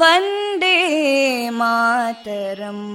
वन्दे मातरम्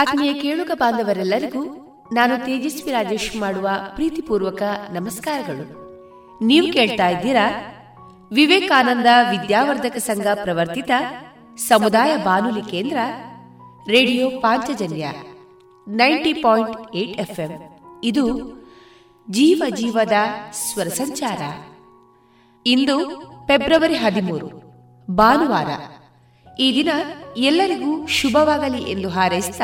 ಆತ್ಮೀಯ ಕೇಳುಗ ಬಾಂಧವರೆಲ್ಲರಿಗೂ ನಾನು ತೇಜಸ್ವಿ ರಾಜೇಶ್ ಮಾಡುವ ಪ್ರೀತಿಪೂರ್ವಕ ನಮಸ್ಕಾರಗಳು. ನೀವು ಕೇಳ್ತಾ ಇದ್ದೀರಾ? ವಿವೇಕಾನಂದ ವಿದ್ಯಾವರ್ಧಕ ಸಂಘ ಪ್ರವರ್ತಿತ ಸಮುದಾಯ ಬಾನುಲಿ ಕೇಂದ್ರ, radio Panchajanya ninety point eight FM. ಇದು ಜೀವ ಜೀವದ ಸ್ವರ ಸಂಚಾರ. ಇಂದು ಫೆಬ್ರವರಿ ಹದಿಮೂರು, ಭಾನುವಾರ. ಈ ದಿನ ಎಲ್ಲರಿಗೂ ಶುಭವಾಗಲಿ ಎಂದು ಹಾರೈಸಿದ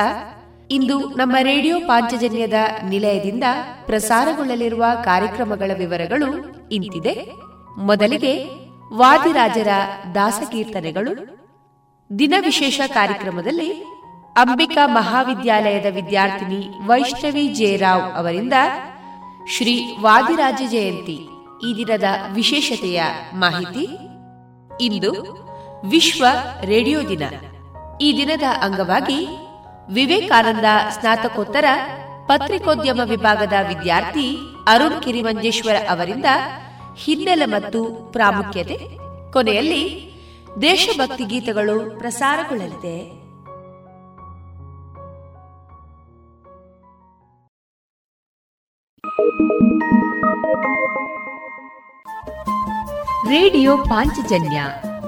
ಇಂದು ನಮ್ಮ ರೇಡಿಯೋ ಪಾಂಚಜನ್ಯದ ನಿಲಯದಿಂದ ಪ್ರಸಾರಗೊಳ್ಳಲಿರುವ ಕಾರ್ಯಕ್ರಮಗಳ ವಿವರಗಳು ಇಂತಿದೆ. ಮೊದಲಿಗೆ ವಾದಿರಾಜರ ದಾಸಕೀರ್ತನೆಗಳು. ದಿನ ವಿಶೇಷ ಕಾರ್ಯಕ್ರಮದಲ್ಲಿ ಅಂಬಿಕಾ ಮಹಾವಿದ್ಯಾಲಯದ ವಿದ್ಯಾರ್ಥಿನಿ ವೈಷ್ಣವಿ ಜಯರಾವ್ ಅವರಿಂದ ಶ್ರೀ ವಾದಿರಾಜ ಜಯಂತಿ ಈ ದಿನದ ವಿಶೇಷತೆಯ ಮಾಹಿತಿ. ಇಂದು ವಿಶ್ವ ರೇಡಿಯೋ ದಿನ. ಈ ದಿನದ ಅಂಗವಾಗಿ ವಿವೇಕಾನಂದ ಸ್ನಾತಕೋತ್ತರ ಪತ್ರಿಕೋದ್ಯಮ ವಿಭಾಗದ ವಿದ್ಯಾರ್ಥಿ ಅರುಣ್ ಕಿರಿಮಂಜೇಶ್ವರ ಅವರಿಂದ ಹಿನ್ನೆಲೆ ಮತ್ತು ಪ್ರಾಮುಖ್ಯತೆ. ಕೊನೆಯಲ್ಲಿ ದೇಶಭಕ್ತಿ ಗೀತೆಗಳು ಪ್ರಸಾರಗೊಳ್ಳಲಿದೆ. ರೇಡಿಯೋ ಪಾಂಚಜನ್ಯ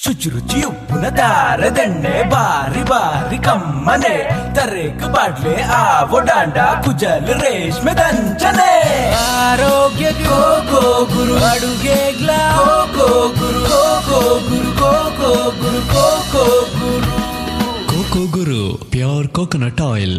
ಶುಚಿರುಚಿ ಉಪ್ಪಿನ ದಾರದೆಣ್ಣೆ ಬಾರಿ ಬಾರಿ ಕಮ್ಮನೆ ತರೇಕು ಬಾಡ್ಲೆ ಆವೋ ಡಾಂಡ ಕುಜಲ್ ರೇಷ್ಮೆ ದಂಚನೆ ಆರೋಗ್ಯ ಗೋ ಗೋ ಗುರು ಅಡುಗೆ ಗ್ಲಾ ಗೋ ಗುರು ಗೋ ಗೋ ಗುರು ಗೋ ಗೋ ಗುರು ಗೋ ಗೋ ಗುರು coco Guru pure coconut oil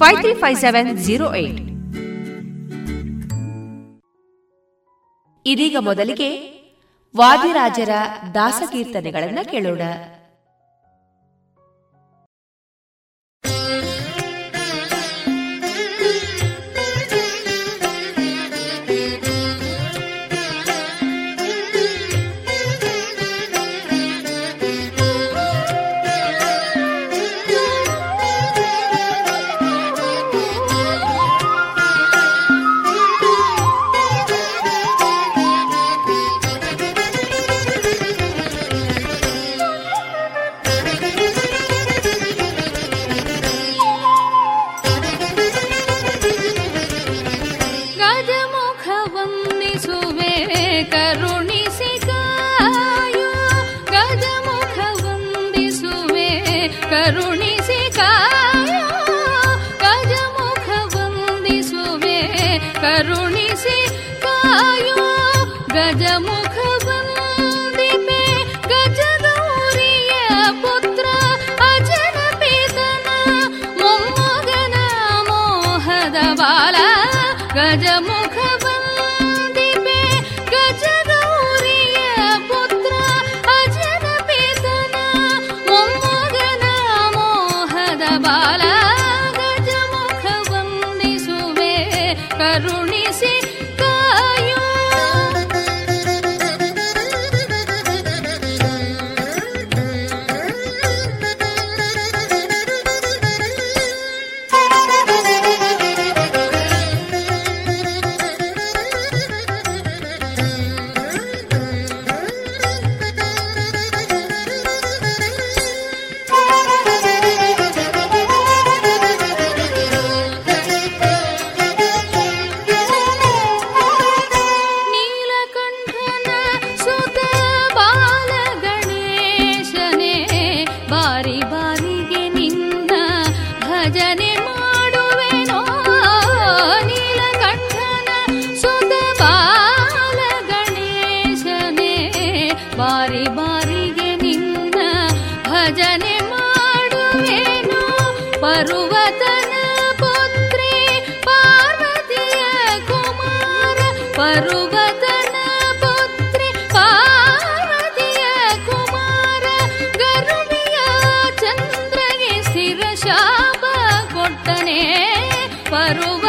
five three five seven zero eight ಇದೀಗ ಮೊದಲಿಗೆ ವಾದಿರಾಜರ ದಾಸಕೀರ್ತನೆಗಳನ್ನು ಕೇಳೋಣ.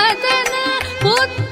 ಪರ್ವತನ ಪುತ್ರಿ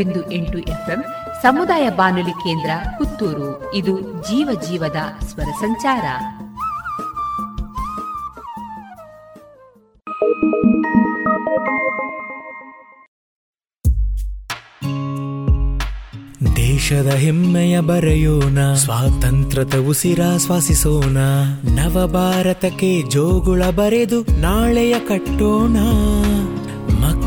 ಬಿಂದು ಎಂಟು ಎಫ್ಎಂ ಸಮುದಾಯ ಬಾನುಲಿ ಕೇಂದ್ರ ಪುತ್ತೂರು. ಇದು ಜೀವ ಜೀವದ ಸ್ವರ ಸಂಚಾರ. ದೇಶದ ಹೆಮ್ಮೆಯ ಬರೆಯೋಣ, ಸ್ವಾತಂತ್ರ್ಯದ ಉಸಿರಾಶ್ವಾಸಿಸೋಣ ನವ ಭಾರತಕ್ಕೆ ಜೋಗುಳ ಬರೆದು ನಾಳೆಯ ಕಟ್ಟೋಣ.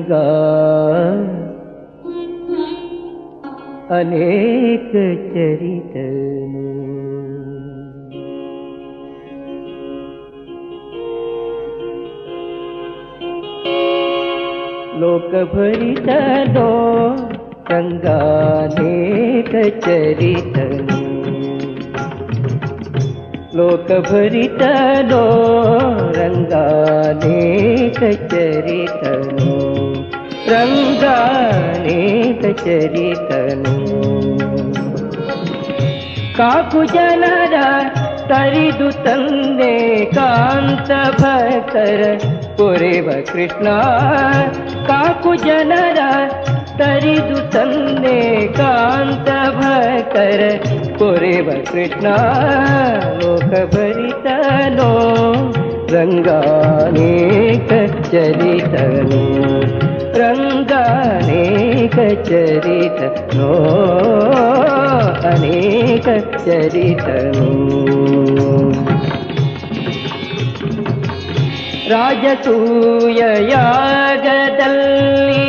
ङ्गा अनेक चरित लोकभरित गङ्गा अनेक चरित भरितो रङ्गा ने काकुजनर तरिदु नेत चरित पुरेव कृष्णा। काकुजनर तरिदु तरि दूतन्ने ಕೊರೆವ ಕೃಷ್ಣ ಲೋಕ ಭರಿತನೋ ರಂಗಾನೇಕ ಚರಿತನು ರಂಗಾನೇಕ ಚರಿತನೋ ಅನೇಕ ಚರಿತನು ರಾಜಸೂಯ ಯಾಗದಲ್ಲಿ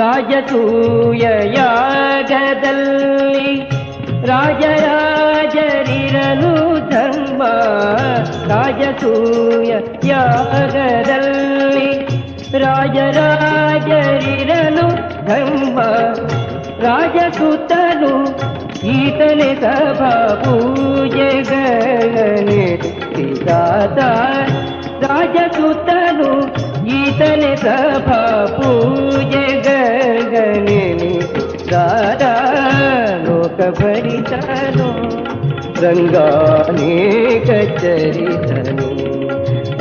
ರಾಜಸೂಯ ಯಾಗದಲ್ಲಿ ರಾಜರಾಜರಿರಲು ಧರ್ಮ ರಾಜಸೂಯ ಯಾಗದಲ್ಲಿ ರಾಜರಾಜರಿರಲು ಧರ್ಮ ರಾಜಸುತನು ಈತನೆ ಸಭಾ ಪೂಜೆಗಳನೆ ದಾದ ರಾಜಸುತನು ಈತನೆ ಸಭಾ ಪೂಜೆಗಳನೆ ದಾದ ಲೋಕ ಭರಿತನು ರಂಗಾನೇಕ ಚರಿತನು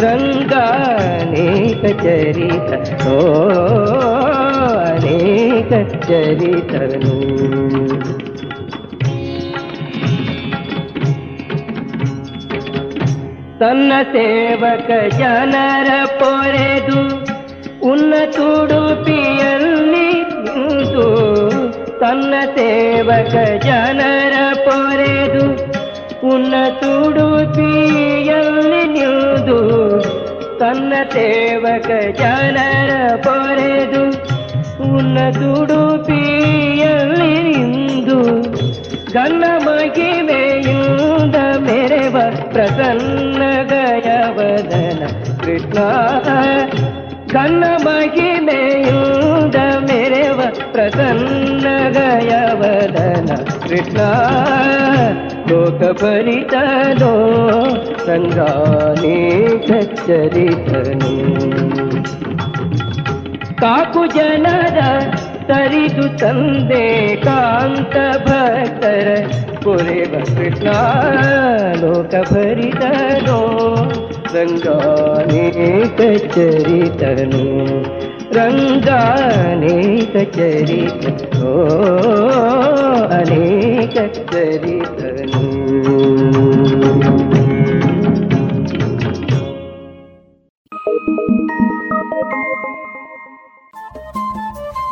ರಂಗಾನೇಕ ಚರಿತ ಓ ಅನೇಕ ತನ್ನ ಸೇವಕ ಜನರ ಪೊರೆದು ಉನ್ನತುಡುಪಿಯಲ್ಲಿ ನಿಂತು ತನ್ನ ಸೇವಕ ಜನರ ಪೊರೆದು ಉನ್ನತುಡುಪಿಯಲ್ಲಿ ನಿಂದು ತನ್ನ ಸೇವಕ ಜನರ ಪೊರೆದು ಉನ್ನತುಡುಪಿ ಗನ್ನ ಮಹಿಮೆಯಿಂದ ಮೆರೆವ ಪ್ರಸನ್ನ ಗಯವದನ ಕೃಷ್ಣ ಗನ್ನ ಮಹಿಮೆಯಿಂದ ಮೆರೆವ ಪ್ರಸನ್ನ ಗಯವದನ ಕೃಷ್ಣ ಲೋಕ ಪರಿತನೋ ಸಂಗಾನೇ ಚರಿತನು ಕಾಕು ಜನರ ತರಿದು ತಂದೆ ಕಾಂತ ಭಕ್ತರ ಕೊರೆವ ಕೃಷ್ಣ ಲೋಕ ಭರಿತನೋ ರಂಗಾನೇಕ ಚರಿತನು ರಂಗಾನೇಕ ಚರಿತನೋ ಅನೇಕ ಚರಿತನು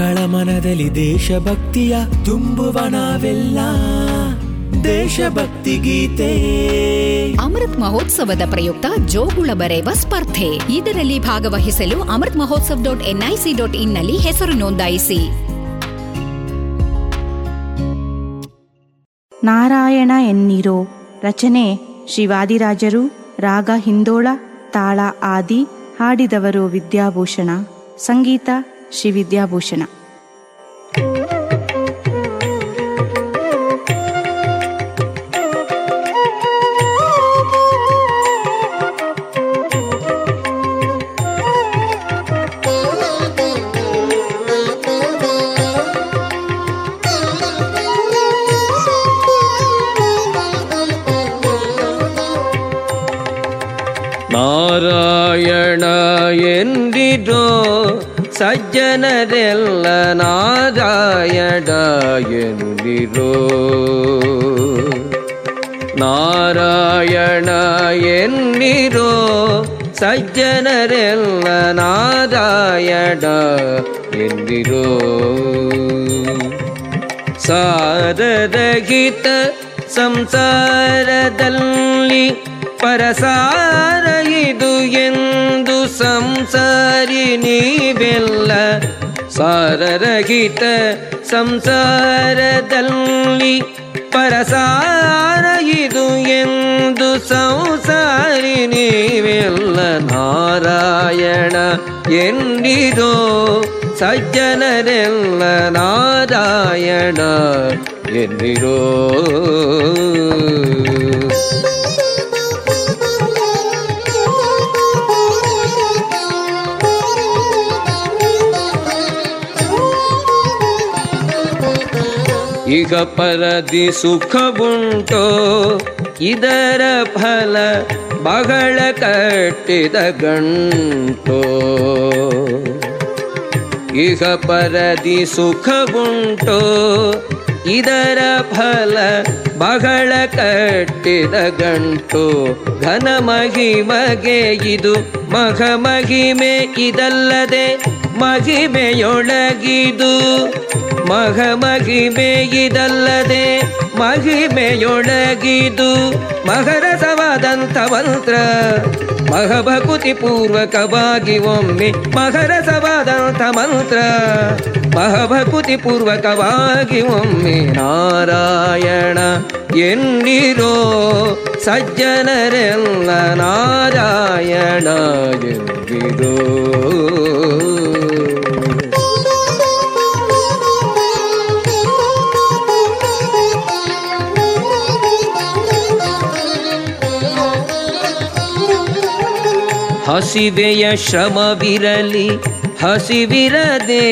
ಮಕ್ಕಳ ಮನದಲ್ಲಿ ದೇಶಭಕ್ತಿಯ ತುಂಬುವ ನಾವೆಲ್ಲ. ದೇಶಭಕ್ತಿ ಗೀತೆ. ಅಮೃತ್ ಮಹೋತ್ಸವದ ಪ್ರಯುಕ್ತ ಜೋಗುಳ ಬರೆಯುವ ಸ್ಪರ್ಧೆ. ಇದರಲ್ಲಿ ಭಾಗವಹಿಸಲು Amrit Mahotsav dot NIC dot ಇನ್ನಲ್ಲಿ ಹೆಸರು ನೋಂದಾಯಿಸಿ. ನಾರಾಯಣ ಎನ್ನಿರೋ ರಚನೆ ಶ್ರೀವಾದಿರಾಜರು ರಾಗ ಹಿಂದೋಳ ತಾಳ ಆದಿ ಹಾಡಿದವರು ವಿದ್ಯಾಭೂಷಣ ಸಂಗೀತ ಶ್ರೀ ವಿದ್ಯಾಭೂಷಣ ಸಜ್ಜನರೆಲ್ಲ ನಾರಾಯಣ ಎಂದಿರೋ ನಾರಾಯಣ ಎನ್ನಿರೋ? ಸಜ್ಜನರೆಲ್ಲ ನಾರಾಯಣ ಎಂದಿರೋ ಸಾರರಹಿತ ಸಂಸಾರದಲ್ಲಿ ಪರಸಾರ ಇದು ಎಂದು ಸಂಸಾರಿ ನೀವೆಲ್ಲ ಸಾರರಹಿತ ಸಂಸಾರದಲ್ಲಿ ಪರಸಾರ ಇದು ಎಂದು ಸಂಸಾರಿ ನೀವೆಲ್ಲ ನಾರಾಯಣ ಎಂದಿದೋ ಸಜ್ಜನರೆಲ್ಲ ನಾರಾಯಣ ಎನ್ನಿರೋ ಈಗ ಪರದಿ ಇದರ ಫಲ ಬಹಳ ಕಟ್ಟಿದ ಗಂಟೋ. ಈಗ ಪರದಿ ಇದರ ಫಲ ಬಹಳ ಕಟ್ಟಿದ ಗಂಟು. ಘನ ಮಹಿಮಗೆ ಇದು ಮಘ ಮಹಿಮೆ, ಇದಲ್ಲದೆ ಮಹಿಮೆಯೊಳಗಿದು. ಮಘ ಮಹಿಮೆ, ಇದಲ್ಲದೆ ಮಹಿಮೆಯೊಳಗಿದು. ಮಹರಸವಾದಂಥ ಮಂತ್ರ ಮಹಭಕುತಿ ಪೂರ್ವಕವಾಗಿ ಒಮ್ಮೆ ಮಹರಸವಾದಂಥ ಮಂತ್ರ. ಮಹಭಕುತಿ ಪೂರ್ವಕವಾಗಿ ಒಮ್ಮೆ ನಾರಾಯಣ ಎನ್ನಿರೋ ಸಜ್ಜನರೆಲ್ಲ ನಾರಾಯಣ ಎಂದಿರೋ ಹಸಿವೆಯ ಶ್ರಮವಿರಲಿ ಹಸಿವಿರದೆ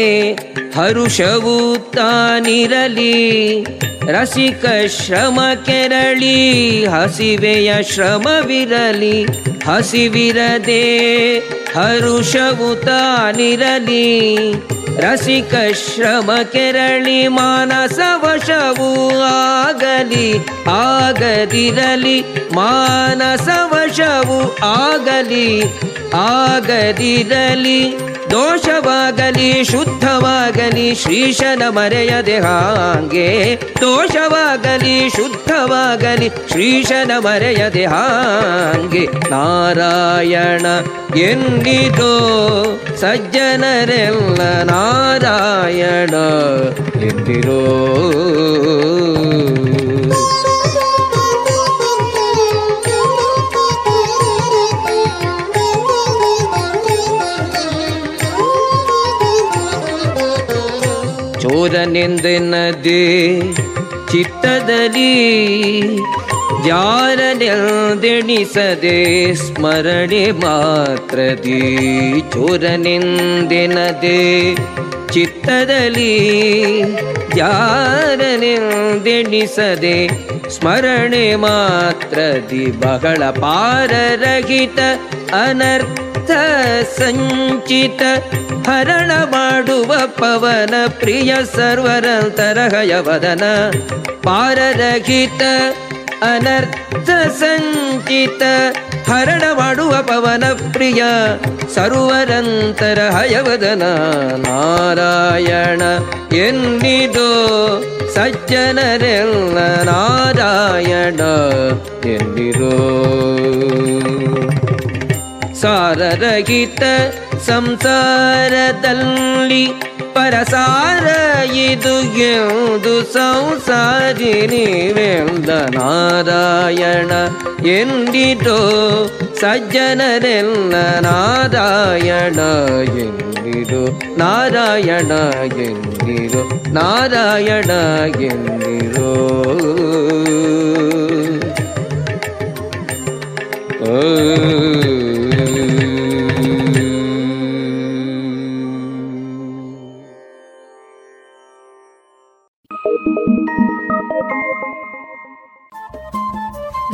ಹರುಷವು ತಾನಿರಲಿ ರಸಿಕ ಶ್ರಮ ಕೆರಳಿ, ಹಸಿವೆಯ ಶ್ರಮವಿರಲಿ, ಹಸಿವಿರದೆ ಹರುಷವು ತಾನಿರಲಿ ರಸಿಕ ಶ್ರಮ ಕೆರಳಿ ಮಾನಸ ವಶವೂ ಆಗಲಿ, ಆಗದಿರಲಿ ಮಾನಸ ವಶವು ಆಗಲಿ, ಆಗದಿರಲಿ. ದೋಷವಾಗಲಿ, ಶುದ್ಧವಾಗಲಿ, ಶ್ರೀಶನ ಮರೆಯದೆ ಹಾಗೆ ದೋಷವಾಗಲಿ, ಶುದ್ಧವಾಗಲಿ, ಶ್ರೀಶನ ಮರೆಯದೆ ಹಾಗೆ ನಾರಾಯಣ ಎಂದಿದೋ ಸಜ್ಜನರೆಲ್ಲ ನಾರಾಯಣ ಎಂದಿರೋ ಚೋರನೆಂದೆನದೆ ಚಿತ್ತದಲ್ಲಿ ಜಾರನೆಂದೆಣಿಸದೆ ಸ್ಮರಣೆ ಮಾತ್ರದಿ ಚೋರನೆಂದೆನದೆ ಚಿತ್ತದಲ್ಲಿ ಜಾರನೆಂದೆಣಿಸದೆ ಸ್ಮರಣೆ ಮಾತ್ರದಿ ಬಹಳ ಪಾರರಹಿತ ಅನರ್ಥ ಸಂಚಿತ ಹರಣ ಮಾಡುವ ಪವನ ಪ್ರಿಯ ಸರ್ವರಂತರಹಯವದನ ಪಾರರಹಿತ ಅನರ್ಥ ಸಂಚಿತ ಹರಣ ಮಾಡುವ ಪವನ ಪ್ರಿಯ ಸರ್ವರಂತರ ಹಯವದನ ನಾರಾಯಣ ಎನ್ನಿದೋ ಸಜ್ಜನರೆಲ್ಲ ನಾರಾಯಣ ಎಂದಿರೋ ಸಾರರಹಿತ ಸಂಸಾರದಲ್ಲಿ ಪರಸಾರ ಇದು ಎಂದು ಸಂಸಾರಿ ನೀವೆಂದ ನಾರಾಯಣ ಎಂದಿತೋ ಸಜ್ಜನರೆಲ್ಲ ನಾರಾಯಣ ಎಂದಿರು ನಾರಾಯಣ ಎಂದಿರು, ನಾರಾಯಣ ಎಂದಿರೋ.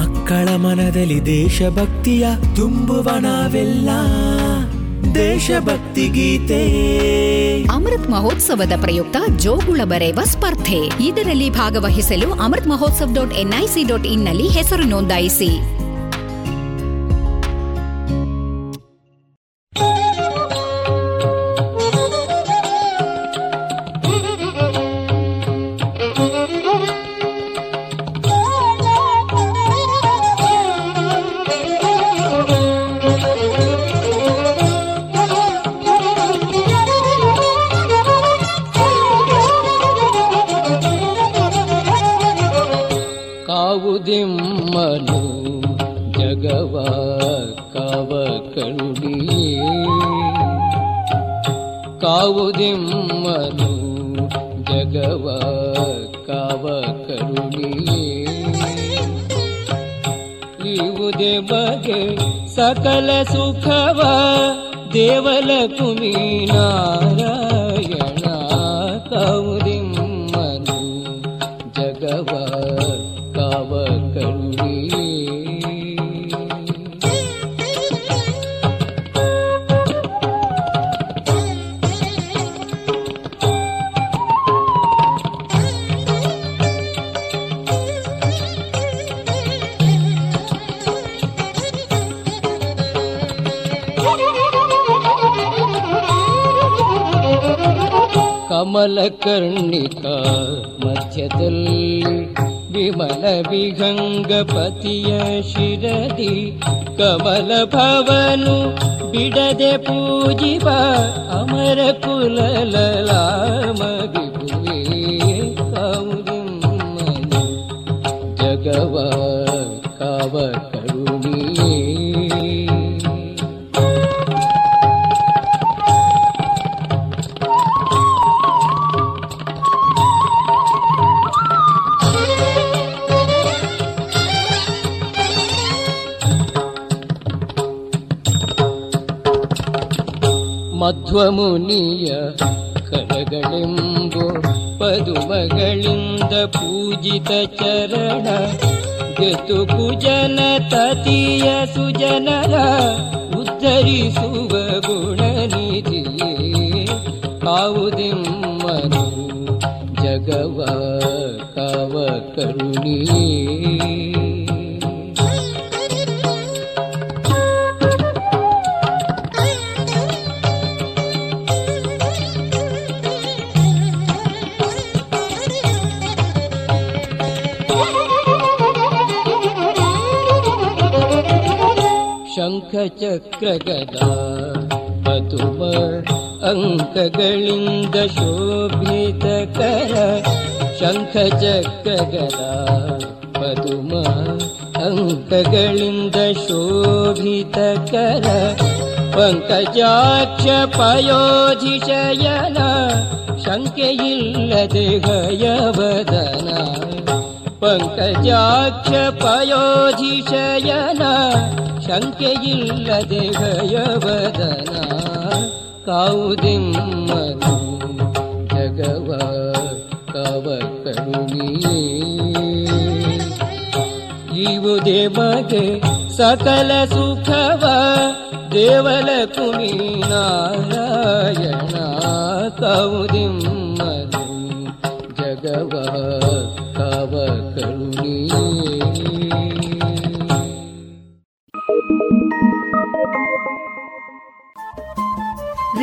ಮಕ್ಕಳ ಮನದಲ್ಲಿ ದೇಶಭಕ್ತಿಯ ತುಂಬುವ ನಾವೆಲ್ಲ. ದೇಶಭಕ್ತಿ ಗೀತೆ. ಅಮೃತ್ ಅಮೃತ್ ಮಹೋತ್ಸವದ ಪ್ರಯುಕ್ತ ಜೋಗುಳ ಬರೆಯುವ ಸ್ಪರ್ಧೆ. ಇದರಲ್ಲಿ ಭಾಗವಹಿಸಲು Amrit Mahotsav dot NIC dot ಇನ್ನಲ್ಲಿ ಹೆಸರು ನೋಂದಾಯಿಸಿ. कल सुखवा देवल भीन ಕಮಲ ಕರ್ಣಿಕ ಮಧ್ಯದಲ್ಲಿ ವಿಮಲ ವಿಹಂಗಪತಿಯ ಶಿರದಿ ಕಮಲ ಭವನು ಬಿಡದೆ ಪೂಜಿಪ ಅಮರ ಕುಲಲಾಮ ವಿಭುವೇ ಕೌರಿಮ್ಮನು ಜಗವ ಮಧ್ವಮುನಿಯ ಕರಗಳೆಂಬು ಪದುಮಗಳಿಂದ ಪೂಜಿತ ಚರಣ ಗೆತು ಕುಜನ ತತಿಯ ಸುಜನರ ಉದ್ಧರಿಸುವ ಗುಣನಿಧಿಯೇ ಕಾವುದೆಮ್ಮನು ಜಗವ ಕಾವ ಕರುಣಿಯೇ ಚಕ್ರ ಗದಾ ಪದುಮ ಅಂಕಗಳಿಂದ ಶೋಭಿತ ಕರ ಶಂಖ ಚಕ್ರ ಗದಾ ಪದುಮ ಅಂಕಗಳಿಂದ ಶೋಭಿತ ಕರ ಪಂಕಜಾಕ್ಷ ಪಯೋಧಿಶಯನ ಶಂಕೆಯಿಲ್ಲದೆ ಹಯವದನ ಪಂಕಜಾಕ್ಷ ಪಯೋಧಿಶಯನ ಶಂಕೆಯಿಲ್ಲದೆ ಭಯವದನ ಕಾವುದಿಮ್ಮನು ಜಗವ ಕವ ಕರುಣಿಯೇ ಇವುದೇ ಮಗೆ ಸಕಲ ಸುಖವ ದೇವಲ ಕುಮಿ ನಾರಾಯಣ ಕೌದಿಮ್ಮನು ಜಗವ ಕವ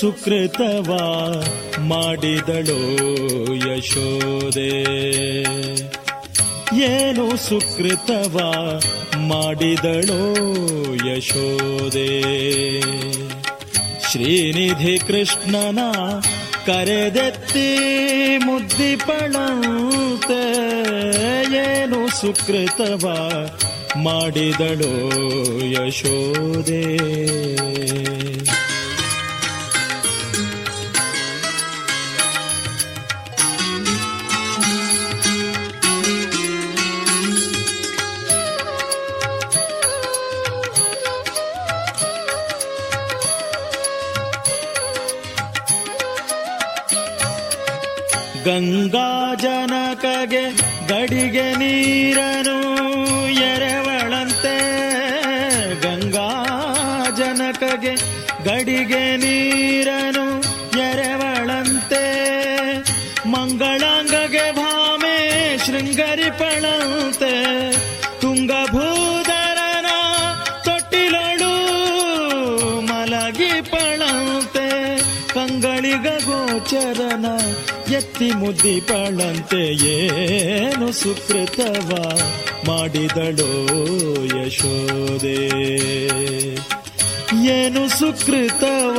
ಸುಕೃತವ ಮಾಡಿದಳೋ ಯಶೋದೆ ಏನು ಸುಕೃತವಾ ಮಾಡಿದಳೋ ಯಶೋದೆ ಶ್ರೀನಿಧಿ ಕೃಷ್ಣನ ಕರೆದೆತ್ತಿ ಮುದ್ದಿಪಣಂತೆ ಏನು ಸುಕೃತವ ಮಾಡಿದಳೋ ಯಶೋದೆ ಗಂಗಾ ಜನಕಗೆ ಗಡಿಗೆ ನೀರನು ಎರೆವಳಂತೆ. ಗಂಗಾ ಜನಕಗೆ ಗಡಿಗೆ ನೀರನು ಮುದ್ದಿಪಳಂತೆ ಏನು ಸುಕೃತವ ಮಾಡಿದಳೋ ಯಶೋದೆ. ಏನು ಸುಕೃತವ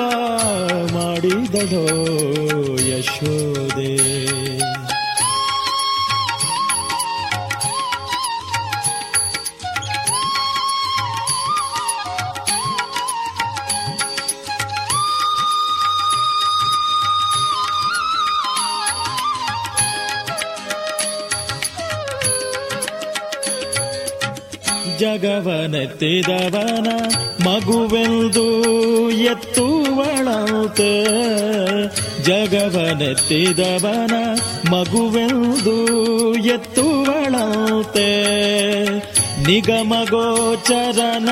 ಮಾಡಿದಳೋ ಯಶೋದೆ. ಜಗವನೆತ್ತಿದವನ ಮಗುವೆಂದು ಎತ್ತುವಳಂತೆ. ಜಗವನೆತ್ತಿದವನ ಮಗುವೆಂದು ಎತ್ತುವಳಂತೆ. ನಿಗಮಗೋಚರನ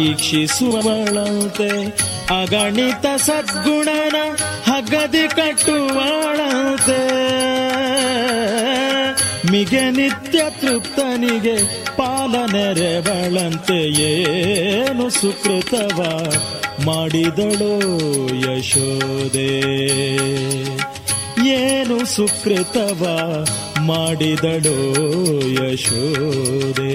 ಈಕ್ಷಿಸುವಳಂತೆ. ಅಗಣಿತ ಸದ್ಗುಣನ ಹಗದಿ ಕಟ್ಟುವಳಂತೆ. ಮಿಗೆ ನಿತ್ಯ ತೃಪ್ತನಿಗೆ ಪಾಲನೆರೆವಳಂತೆ ಏನು ಸುಕೃತವ ಮಾಡಿದಳು ಯಶೋದೆ ಏನು ಸುಕೃತವ ಮಾಡಿದಳು ಯಶೋದೆ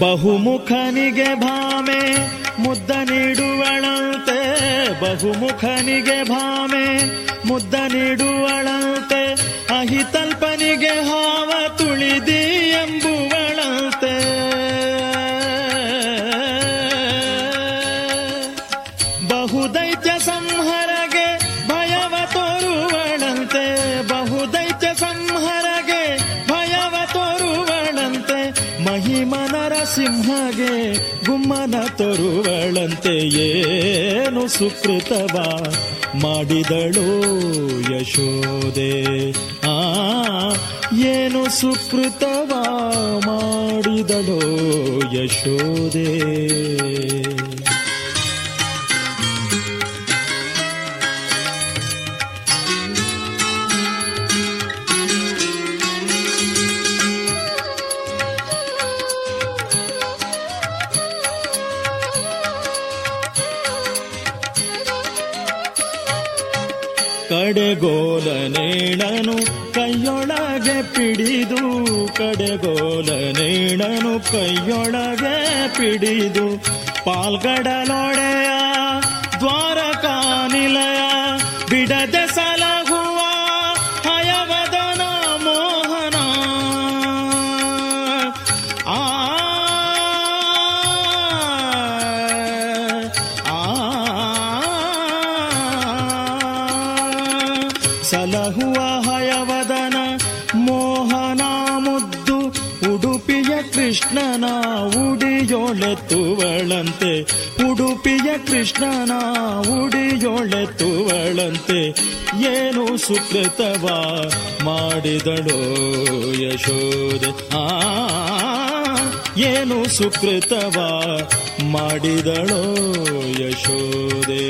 ಬಹುಮುಖನಿಗೆ ಭಾಮೆ ಮುದ್ದ ನೀಡುವಳಂತೆ. ಬಹುಮುಖನಿಗೆ ಭಾಮೆ ಮುದ್ದ ನೀಡುವಳಂತೆ. ಅಹಿತಲ್ಪನಿಗೆ ತೋರುವಳಂತೆ ಏನು ಸುಕೃತವ? ಮಾಡಿದಳು ಯಶೋದೆ ಆ ಏನು ಸುಕೃತವ? ಮಾಡಿದಳು ಯಶೋದೆ ಕೈಯೊಳಗೆ ಕಡೆಗೋಲ ಕಡೆಗೋಲನೇಣನು ಕೈಯೊಳಗೆ ಪಿಡಿದು ಪಾಲ್ಗಡಲೊಡೆಯ ದ್ವಾರಕಾ ನಿಲಯ ಬಿಡದೆ ಉಡಿಯೊಳೆತ್ತುವಳಂತೆ ಉಡುಪಿಯ ಕೃಷ್ಣನ ಉಡಿಯೊಳೆತ್ತುವಳಂತೆ ಏನು ಸುಕೃತವ ಮಾಡಿದಳೋ ಯಶೋದೆ ಆ, ಏನು ಸುಕೃತವ ಮಾಡಿದಳೋ ಯಶೋದೆ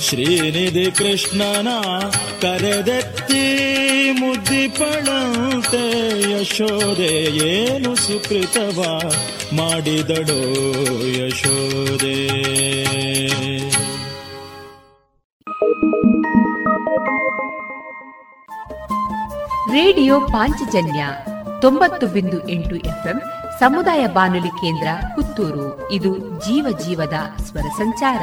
ಶ್ರೀನಿಧಿ ಕೃಷ್ಣನ ಕರೆದೆತ್ತಿ ಮುದ್ದಿಪಳಂತೆ ಯಶೋದೆ ಏನು ಸುಕೃತವ ಮಾಡಿದಡೋ ಯಶೋದೆ ರೇಡಿಯೋ ಪಾಂಚಜನ್ಯ ತೊಂಬತ್ತು ಬಿಂದು ಎಂಟು ಎಫ್ಎಂ ಸಮುದಾಯ ಬಾನುಲಿ ಕೇಂದ್ರ ಪುತ್ತೂರು. ಇದು ಜೀವ ಜೀವದ ಸ್ವರ ಸಂಚಾರ.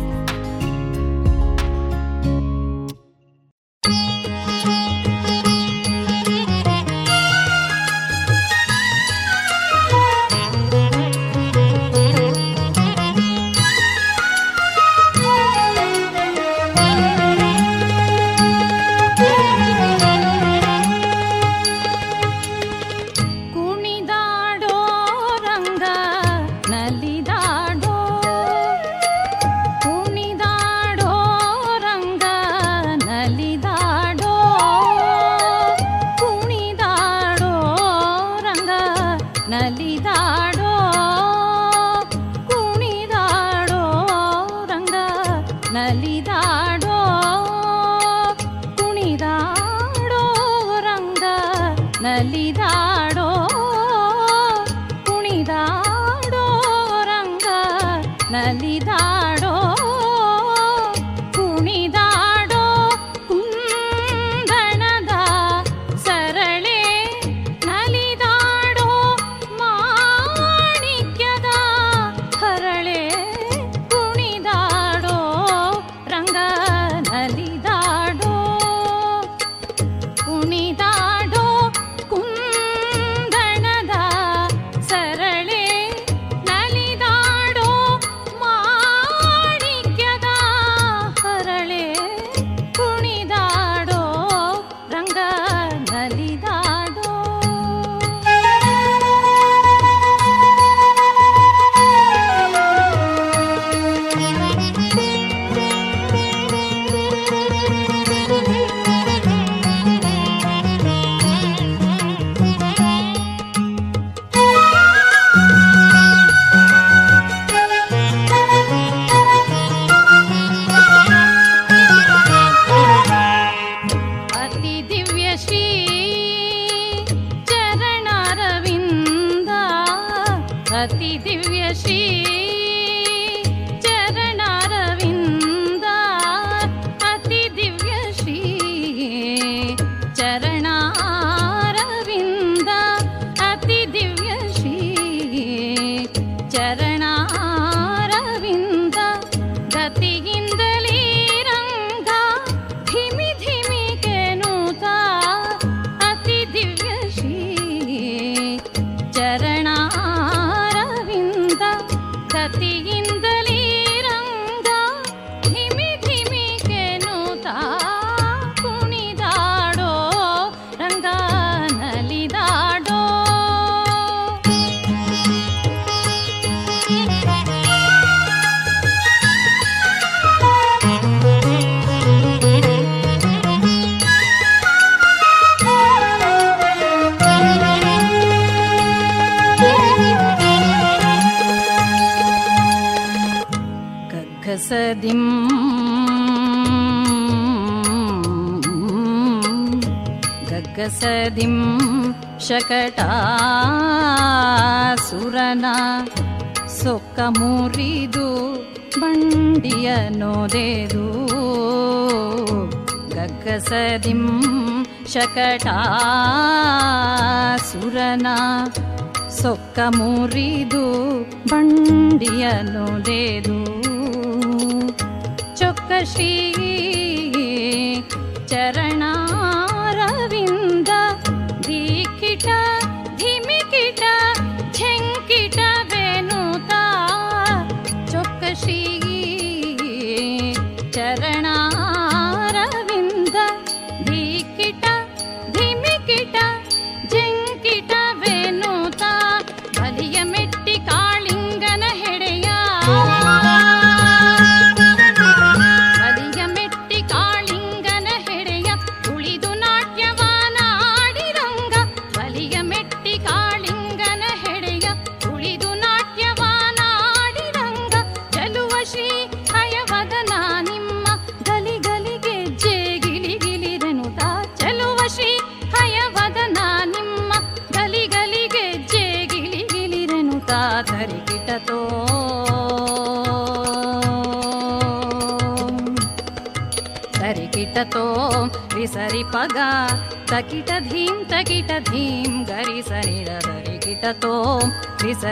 ಕಟಾ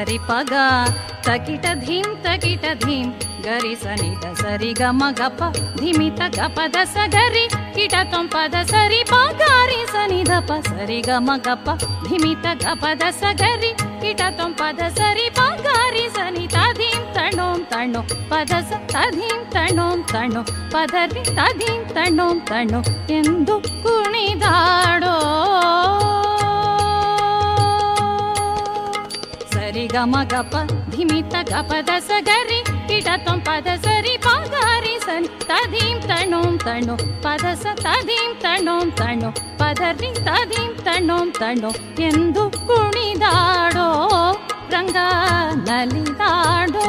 సరిపగా తకిట ధీం తకిట ధీం. గరి సనిత సరి గమ గప. ధిమిత గప దస గరి. కిట తొంపద సరి పగారి సని దప సరి గమ గప. ధిమిత గప దస గరి. కిట తొంపద సరి పగారి సని తధీం తణోం తణో పద స తధీం తణోం తణో పదరి తధీం తణోం తణో ಎಂದು కుణిదాడో. ಸರಿ ಗಮ ಗಪ ಧಿಮಿತ ಗಪದ ಸಗರಿ ಕಿಟ ತೊಂಪದ ಸರಿ ಪಗಾರಿ ಸನಿ ತಧೀಂ ತಣೋಂ ತಣ್ಣೋ ಪದ ಸ ತಧೀಂ ತಣ್ಣೋಂ ತಣ್ಣೋ ಪದರಿ ತಧೀಂ ತಣ್ಣೋಂ ತಣ್ಣೋ ಎಂದು ಕುಣಿದಾಡೋ ರಂಗ ನಲಿದಾಡೋ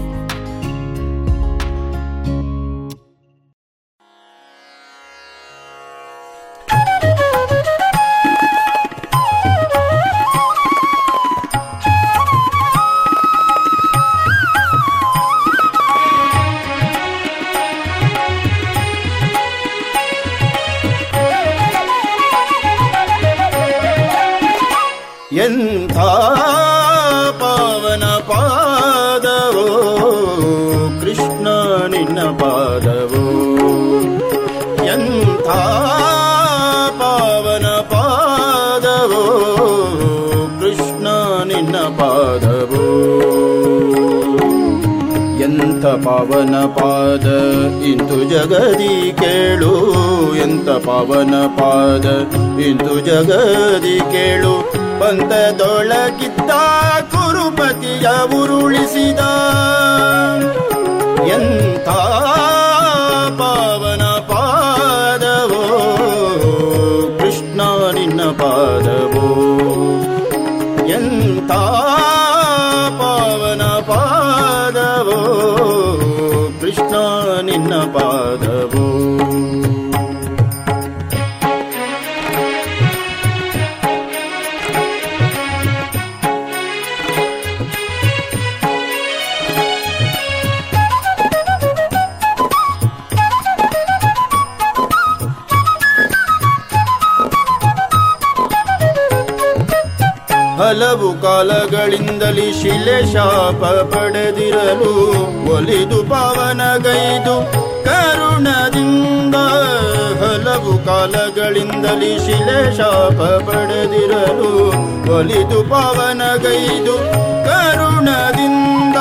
ಒಲಿದು ಪವನಗೈದು ಕರುಣದಿಂದ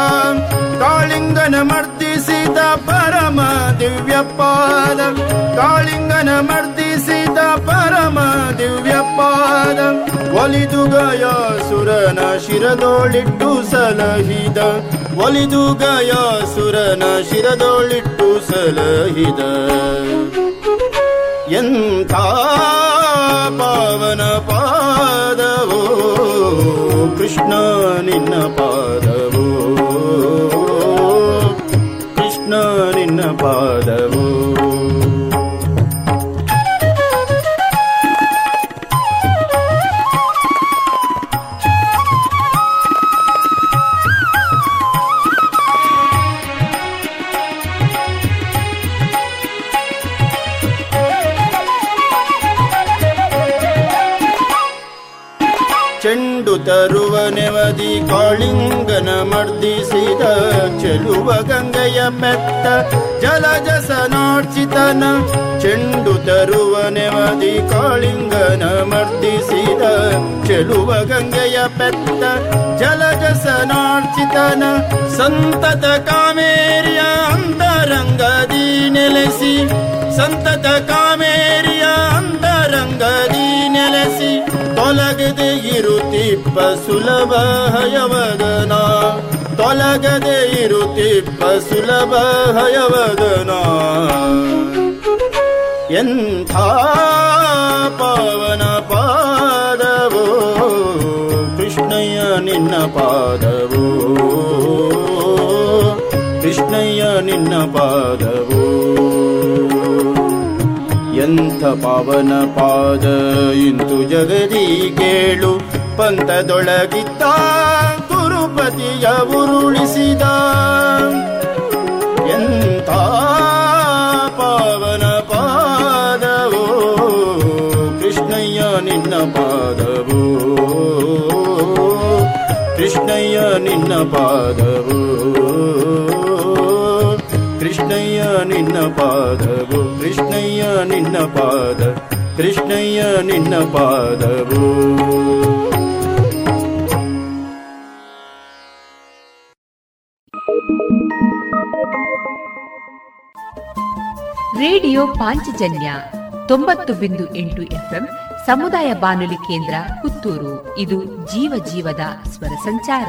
ಕಾಳಿಂಗನ ಮರ್ದಿಸಿದ ಪರಮ ದಿವ್ಯಪಾದ ಕಾಳಿಂಗನ ಮರ್ದಿಸಿದ ಪರಮ ದಿವ್ಯಪಾದ ಒಲಿದು ಗಯಾಸುರನ ಶಿರದೋಳಿಟ್ಟು ಸಲಹಿದ. ಒಲಿದು ಗಯಾಸುರನ ಶಿರದೋಳಿಟ್ಟು ಸಲಹಿದ. ಎಂಥ ಪಾವನ ಪಾದವೋ ಕೃಷ್ಣ ನಿನ್ನ ಪಾದವೋ. ಕೃಷ್ಣ ನಿನ್ನ ಪಾದವೋ. ತರುವ ನೆವದಿ ಕಾಳಿಂಗನ ಮರ್ದಿಸಿದ ಚೆಲುವ ಗಂಗೆಯ ಮೆತ್ತ ಜಲಜಸನಾರ್ಚಿತನ ಚೆಂಡು ತರುವ ನೆವದಿ ಕಾಳಿಂಗನ ಮರ್ದಿಸಿದ ಚೆಲುವ ಗಂಗೆಯ ಪೆತ್ತ ಜಲಜಸನಾರ್ಚಿತನ ಸಂತತ ಕಾಮೇರಿಯ ಅಂತರಂಗದಿ ನೆಲೆಸಿ ಸಂತತ ಕಾಮೇರಿಯ ಅಂತರಂಗದಿ ನೆಲೆಸಿ ತೊಲಗದೆ ಇರುತ್ತಿಪ್ಪ ಸುಲಭ ಹಯವದನ. ತೊಲಗದೆ ಇರುತ್ತಿಪ್ಪ ಸುಲಭ ಹಯವದನ. ಎಂಥ ಪಾವನ ಪಾದವೋ, ಕೃಷ್ಣಯ್ಯ ನಿನ್ನ ಪಾದವೋ. ಕೃಷ್ಣಯ್ಯ ನಿನ್ನ ಪಾದವೋ. ಎಂಥ ಪಾವನ ಪಾದ ಇಂತು ಜಗದಿ ಕೇಳು. ಪಂಥದೊಳಗಿದ್ದ ಗುರುಪತಿಯ ಉರುಳಿಸಿದ. ಎಂಥ ಪಾವನ ಪಾದವೋ ಕೃಷ್ಣಯ್ಯ ನಿನ್ನ ಪಾದವೋ. ಕೃಷ್ಣಯ್ಯ ನಿನ್ನ ಪಾದವೋ. ಕೃಷ್ಣಯ್ಯ ನಿನ್ನ ಪಾದವು. ಕೃಷ್ಣಯ್ಯ ನಿನ್ನ ಪಾದ, ಕೃಷ್ಣಯ್ಯ ನಿನ್ನ ಪಾದವು. ರೇಡಿಯೋ ಪಾಂಚಜನ್ಯ ತೊಂಬತ್ತು ಬಿಂದು ಎಂಟು ಎಫ್ಎಂ, ಸಮುದಾಯ ಬಾನುಲಿ ಕೇಂದ್ರ ಪುತ್ತೂರು. ಇದು ಜೀವ ಜೀವದ ಸ್ವರ ಸಂಚಾರ.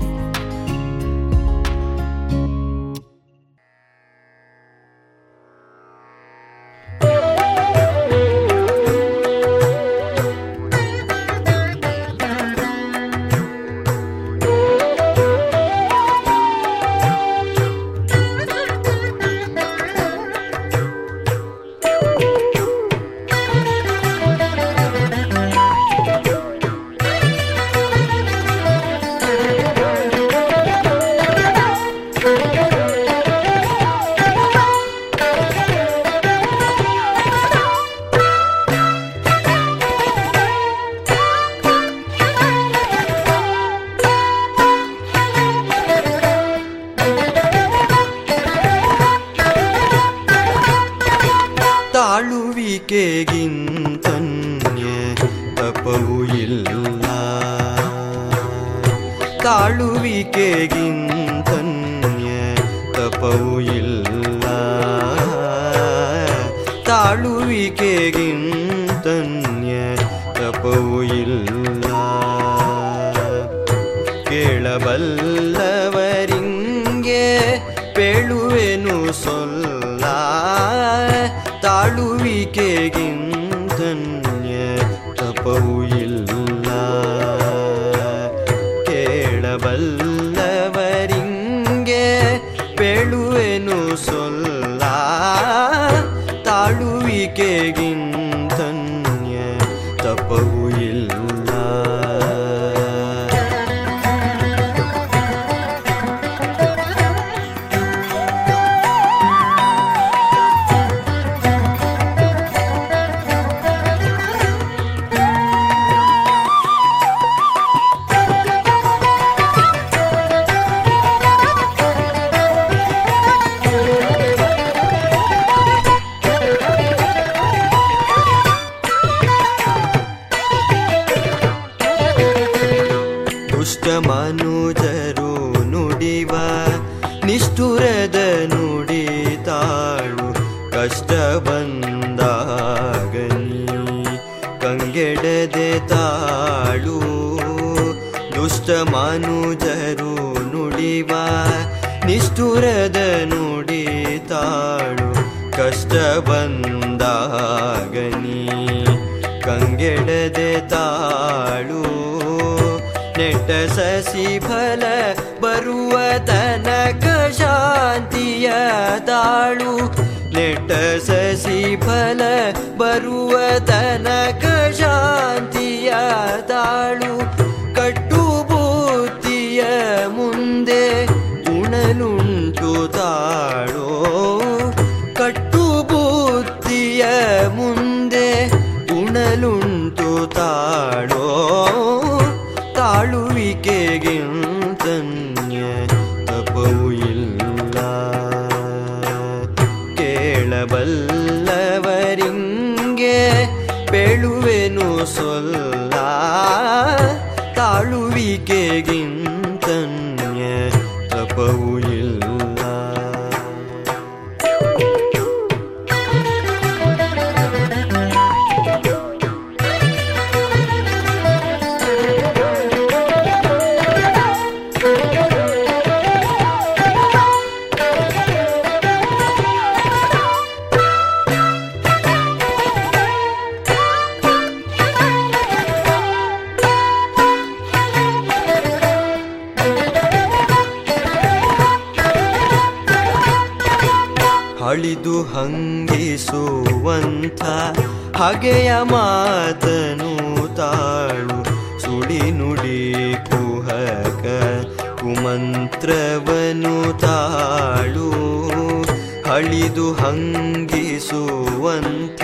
ಅಳಿದು ಹಂಗಿಸುವಂಥ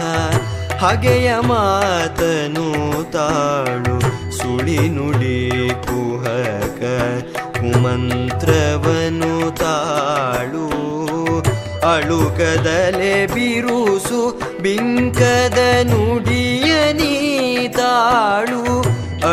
ಹಗೆಯ ಮಾತನು ತಾಳು. ಸುಳಿ ನುಡಿ ಕುಹಕ ಕುಮಂತ್ರವನು ತಾಳು. ಅಳುಕದಲೆ ಬಿರುಸು ಬಿಂಕದ ನುಡಿಯ ನೀತಾಳು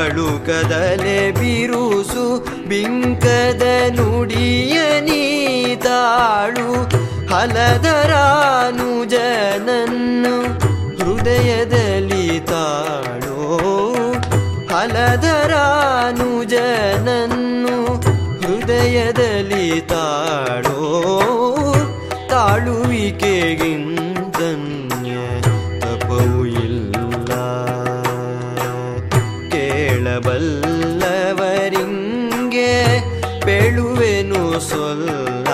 ಅಳುಕದಲೆ ಬಿರುಸು ಬಿಂಕದ ನುಡಿಯ ನೀತಾಳು ಹಲದರಾನುಜನನ್ನು ಹೃದಯದಲ್ಲಿ ತಾಳೋ. ಹಲದರಾನುಜನನ್ನು ಹೃದಯದಲ್ಲಿ ತಾಳೋ. ತಾಳುವಿಕೆಗಿಂತನ್ಯ ತಪವು ಇಲ್ಲ. ಕೇಳಬಲ್ಲವರಿಂಗೆ ಪೇಳುವೆನು ಸೊಲ್ಲ.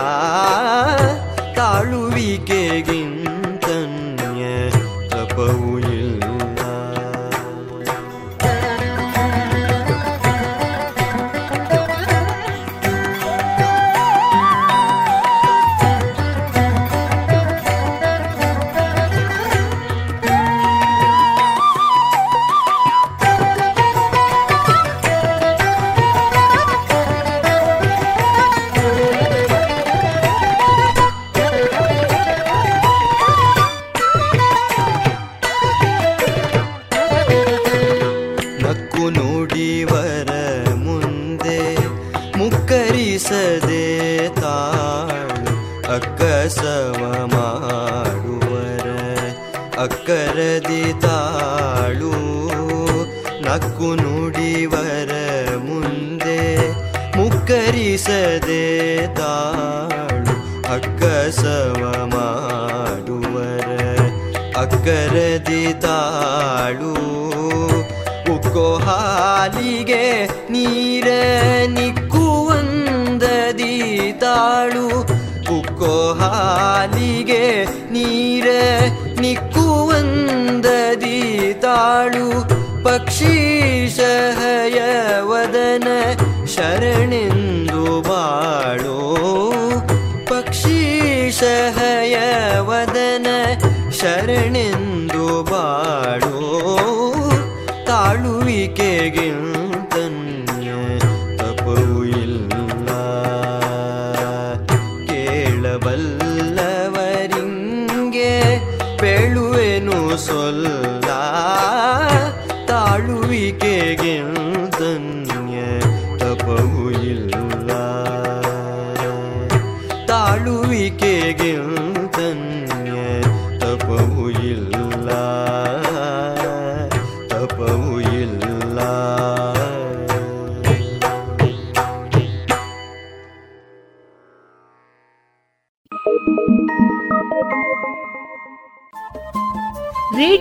ಹಾಲಿಗೆ ನೀರ ನಿಕ್ಕುವಂದದಿ ತಾಳು. ಕುಕ್ಕೋ ಹಾಲಿಗೆ ನೀರ ನಿಕ್ಕುವಂದದಿ ತಾಳು. ಪಕ್ಷೀಶಹಯ ವದನ ಶರಣೆಂದು ಬಾಳೋ. ಸಹಯ ವದನ ಶರಣೆಂದು ತಾಳುವಿಕೆಗಿಂತನ್ಯ ತಪವು ಇಲ್ಲ ಕೇಳಬಲ್ಲವರಿಂಗೆ ಪೇಳುವೆನು ಸೊಲ್ಲ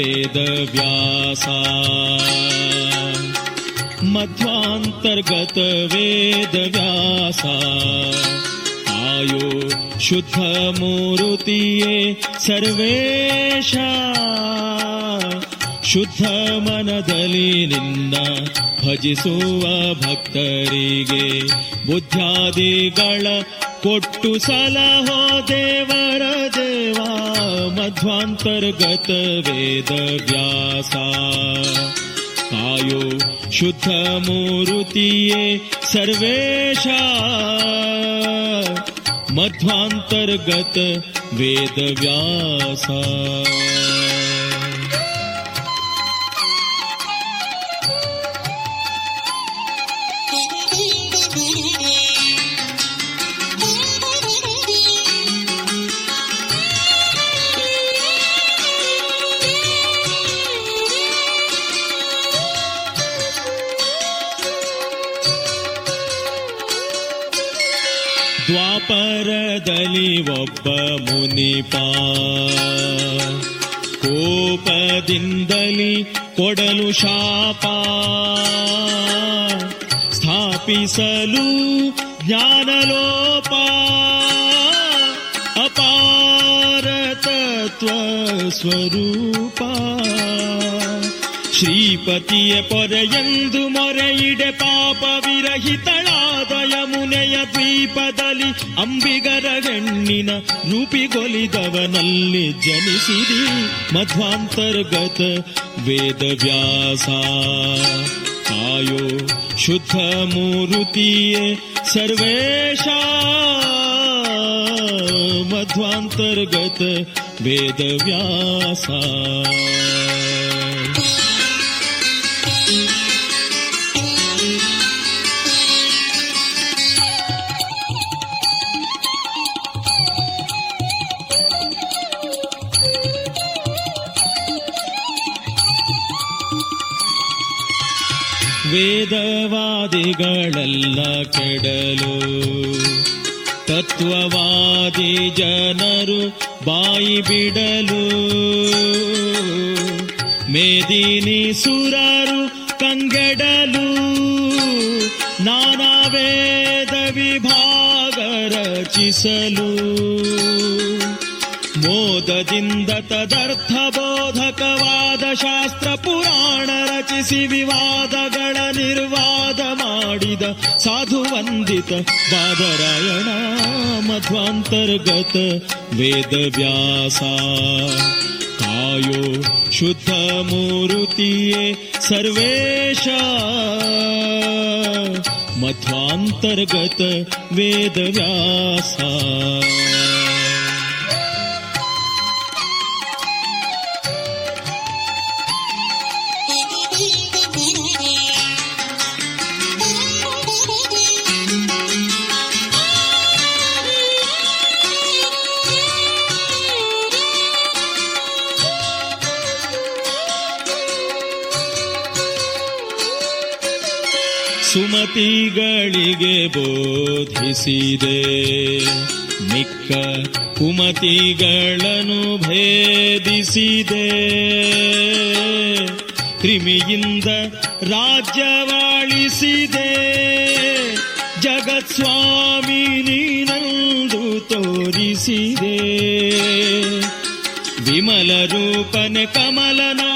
वेदव्यासा मध्वान्तर्गत वेदव्यासा आयो शुद्धमूरुतिये सर्वेशा ಶುದ್ಧ ಮನದಲ್ಲಿ ನಿನ್ನ ಭಜಿಸುವ ಭಕ್ತರಿಗೆ ಬುದ್ಧಾದಿಗಳ ಕೊಟ್ಟು ಸಲಹೋ ದೇವರ ದೇವ ಮಧ್ವಾಂತರ್ಗತ ವೇದ ವ್ಯಾಸ ಕಾಯೋ ಶುದ್ಧ ಮೂರುತಿಯೇ ಸರ್ವೇಶ ಮಧ್ವಾಂತರ್ಗತ ವೇದ ವ್ಯಾಸ ದ್ವಾಪರದಲ್ಲಿ ಒಬ್ಬ ಮುನಿಪ ಕೋಪದಿಂದಲಿ ಕೊಡಲು ಶಾಪ ಸ್ಥಾಪಿಸಲು ಜ್ಞಾನಲೋಪ ಅಪಾರ ತತ್ವ ಸ್ವರೂಪ ಶ್ರೀಪತಿಯ ಪೊರೆಯೆಂದು ಮೊರೆಯಿಡೆ ಪಾಪ ವಿರಹಿತಳಾದ ಯಮುನೆಯ ದ್ವೀಪದಲ್ಲಿ ಅಂಬಿಗರ ಹೆಣ್ಣಿನ ರೂಪಿಗೊಲಿದವನಲ್ಲಿ ಜನಿಸಿರಿ ಮಧ್ವಾಂತರ್ಗತ ವೇದವ್ಯಾಸ. ಆಯೋ ಶುದ್ಧ ಮೂರುತಿಯೇ ಸರ್ವೇಶ. ಮಧ್ವಾಂತರ್ಗತ ವೇದವ್ಯಾಸ. ವೇದವಾದಿಗಳೆಲ್ಲ ಕೆಡಲು. ತತ್ವವಾದಿ ಜನರು ಬಾಯಿ ಬಿಡಲು. ಮೇದಿನಿ ಸುರರು ಕಂಗೆಡಲು. ನಾನಾ ವೇದ ವಿಭಾಗ ರಚಿಸಲು. ಮೋದದಿಂದ ತದರ್ಥ ಬೋಧಕವಾದ ಶಾಸ್ತ್ರ ಪುರಾಣ ರಚಿಸಿ ವಿವಾದಗಳ ನಿರ್ವಾದ ಮಾಡಿದ ಸಾಧು ವಂದಿತ ಬಾದರಾಯಣ ಮಧ್ವಾಂತರ್ಗತ ವೇದ ವ್ಯಾಸ ಕಾಯೋ ಶುದ್ಧ ಮೂರುತಿಯೇ ಸರ್ವೇಶ ಮಧ್ವಾಂತರ್ಗತ ಸುಮತಿಗಳಿಗೆ ಬೋಧಿಸಿದೆ. ಮಿಕ್ಕ ಕುಮತಿಗಳನ್ನು ಭೇದಿಸಿದೆ. ಕ್ರಿಮಿಯಿಂದ ರಾಜ್ಯವಾಳಿಸಿದೆ. ಜಗತ್ಸ್ವಾಮಿ ನೀನಂದು ತೋರಿಸಿದೆ. ವಿಮಲ ರೂಪನೆ ಕಮಲನಾಭನೆ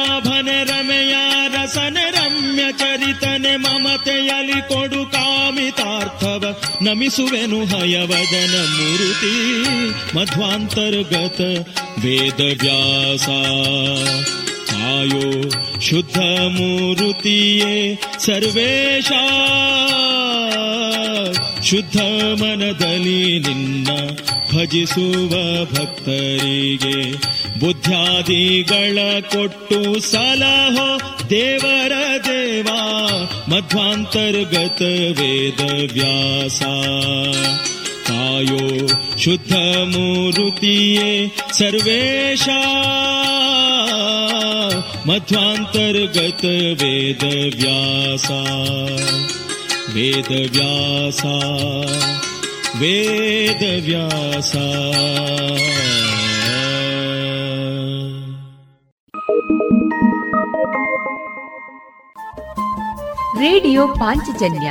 ಮಮತೆಯಲಿ ಕೊಡು ಕಾಮಿತಾರ್ಥವ ನಮಿಸುವೆನು ಹಯವದನ ಮೂರುತಿ ಮಧ್ವಾಂತರ್ಗತ ವೇದ ವ್ಯಾಸ ಕಾಯೋ ಶುದ್ಧ ಮೂರುತಿಯೇ ಸರ್ವೇಶ ಶುದ್ಧ ಮನದಲ್ಲಿ ನಿನ್ನ ಭಜಿಸುವ ಭಕ್ತರಿಗೆ ಬುದ್ಧಾದಿಗಳ ಕೊಟ್ಟು ಸಲಹೋ ದೇವರ ದೇವ ಮಧ್ವಾಂತರ್ಗತ ವೇದ ವ್ಯಾಸ ಕಾಯೋ ಶುದ್ಧ ಮೂರುತಿಯೇ ಸರ್ವೇಶ ಮಧ್ವಾಂತರ್ಗತ ವೇದ ವ್ಯಾಸ ವೇದ ವ್ಯಾಸ ವೇದ ವ್ಯಾಸ ರೇಡಿಯೋ ಪಾಂಚಜನ್ಯ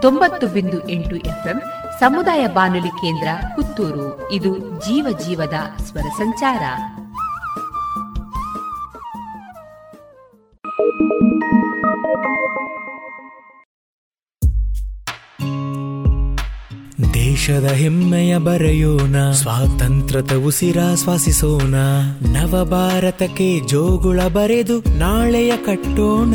ತೊಂಬತ್ತು ಬಿಂದು ಎಂಟು ಎಫ್ಎಂ ಸಮುದಾಯ ಬಾನುಲಿ ಕೇಂದ್ರ ಪುತ್ತೂರು. ಇದು ಜೀವ ಜೀವದ ಸ್ವರ ಸಂಚಾರ. ದೇಶದ ಹೆಮ್ಮೆಯ ಬರೆಯೋಣ, ಸ್ವಾತಂತ್ರ್ಯದ ಉಸಿರಾಶ್ವಾಸಿಸೋಣ ನವ ಭಾರತಕ್ಕೆ ಜೋಗುಳ ಬರೆದು ನಾಳೆಯ ಕಟ್ಟೋಣ.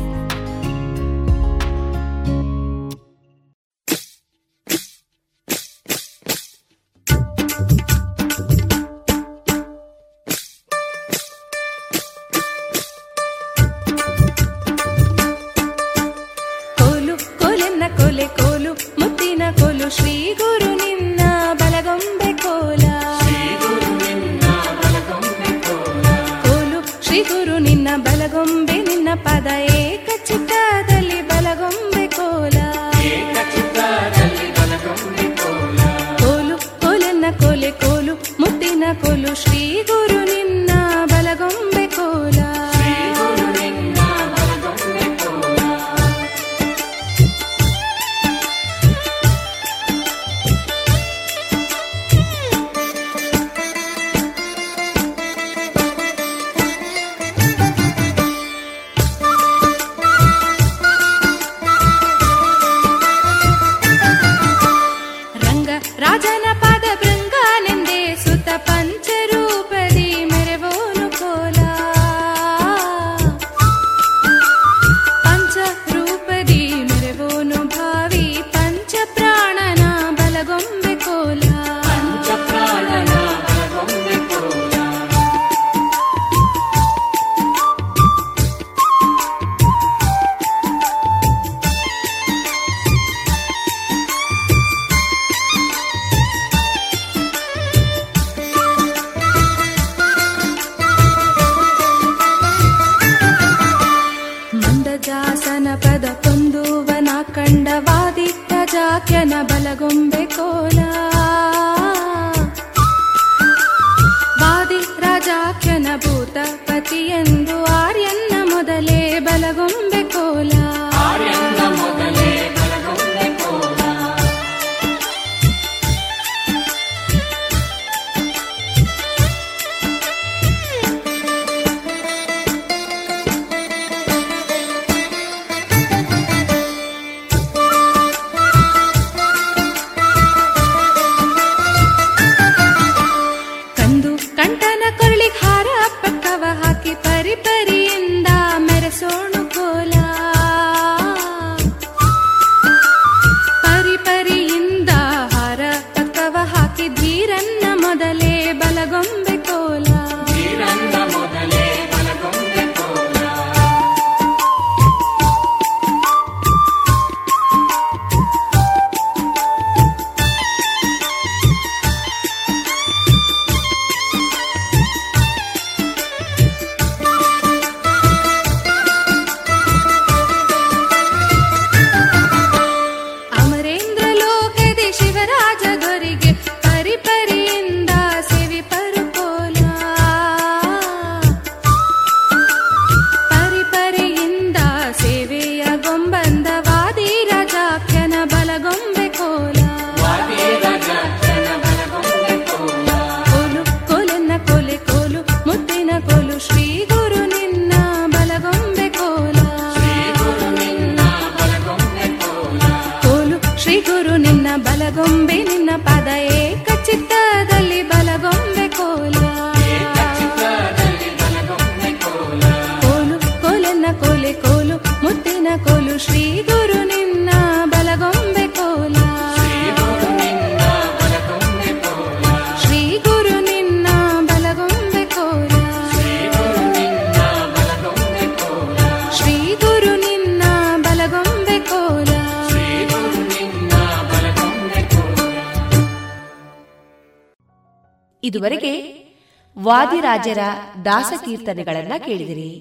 ವಾದಿರಾಜರ ದಾಸಕೀರ್ತನೆಗಳನ್ನ ಕೇಳಿದಿರಿ.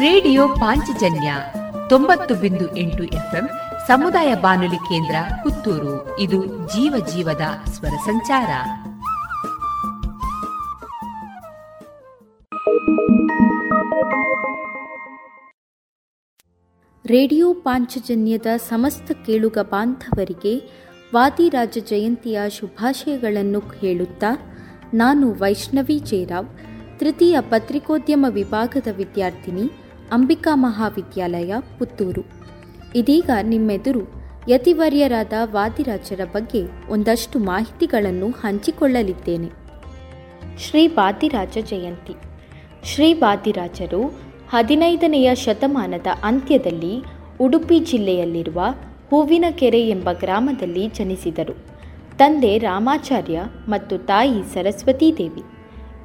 ರೇಡಿಯೋ ಪಾಂಚಜನ್ಯ ತೊಂಬತ್ತು ಬಿಂದು ಎಂಟು ಎಫ್ಎಂ ಸಮುದಾಯ ಬಾನುಲಿ ಕೇಂದ್ರ ಪುತ್ತೂರು. ಇದು ಜೀವ ಜೀವದ ಸ್ವರ ಸಂಚಾರ. ರೇಡಿಯೋ ಪಾಂಚಜನ್ಯದ ಸಮಸ್ತ ಕೇಳುಗ ಬಾಂಧವರಿಗೆ ವಾದಿರಾಜ ಜಯಂತಿಯ ಶುಭಾಶಯಗಳನ್ನು ಹೇಳುತ್ತಾ, ನಾನು ವೈಷ್ಣವಿ ಜೇರಾವ್ ತೃತೀಯ ಪತ್ರಿಕೋದ್ಯಮ ವಿಭಾಗದ ವಿದ್ಯಾರ್ಥಿನಿ, ಅಂಬಿಕಾ ಮಹಾವಿದ್ಯಾಲಯ, ಪುತ್ತೂರು. ಇದೀಗ ನಿಮ್ಮೆದುರು ಯತಿವರ್ಯರಾದ ವಾದಿರಾಜರ ಬಗ್ಗೆ ಒಂದಷ್ಟು ಮಾಹಿತಿಗಳನ್ನು ಹಂಚಿಕೊಳ್ಳಲಿದ್ದೇನೆ. ಶ್ರೀ ವಾದಿರಾಜ ಜಯಂತಿ. ಶ್ರೀ ವಾದಿರಾಜರು ಹದಿನೈದನೆಯ ಶತಮಾನದ ಅಂತ್ಯದಲ್ಲಿ ಉಡುಪಿ ಜಿಲ್ಲೆಯಲ್ಲಿರುವ ಹೂವಿನಕೆರೆ ಎಂಬ ಗ್ರಾಮದಲ್ಲಿ ಜನಿಸಿದರು. ತಂದೆ ರಾಮಾಚಾರ್ಯ ಮತ್ತು ತಾಯಿ ಸರಸ್ವತೀದೇವಿ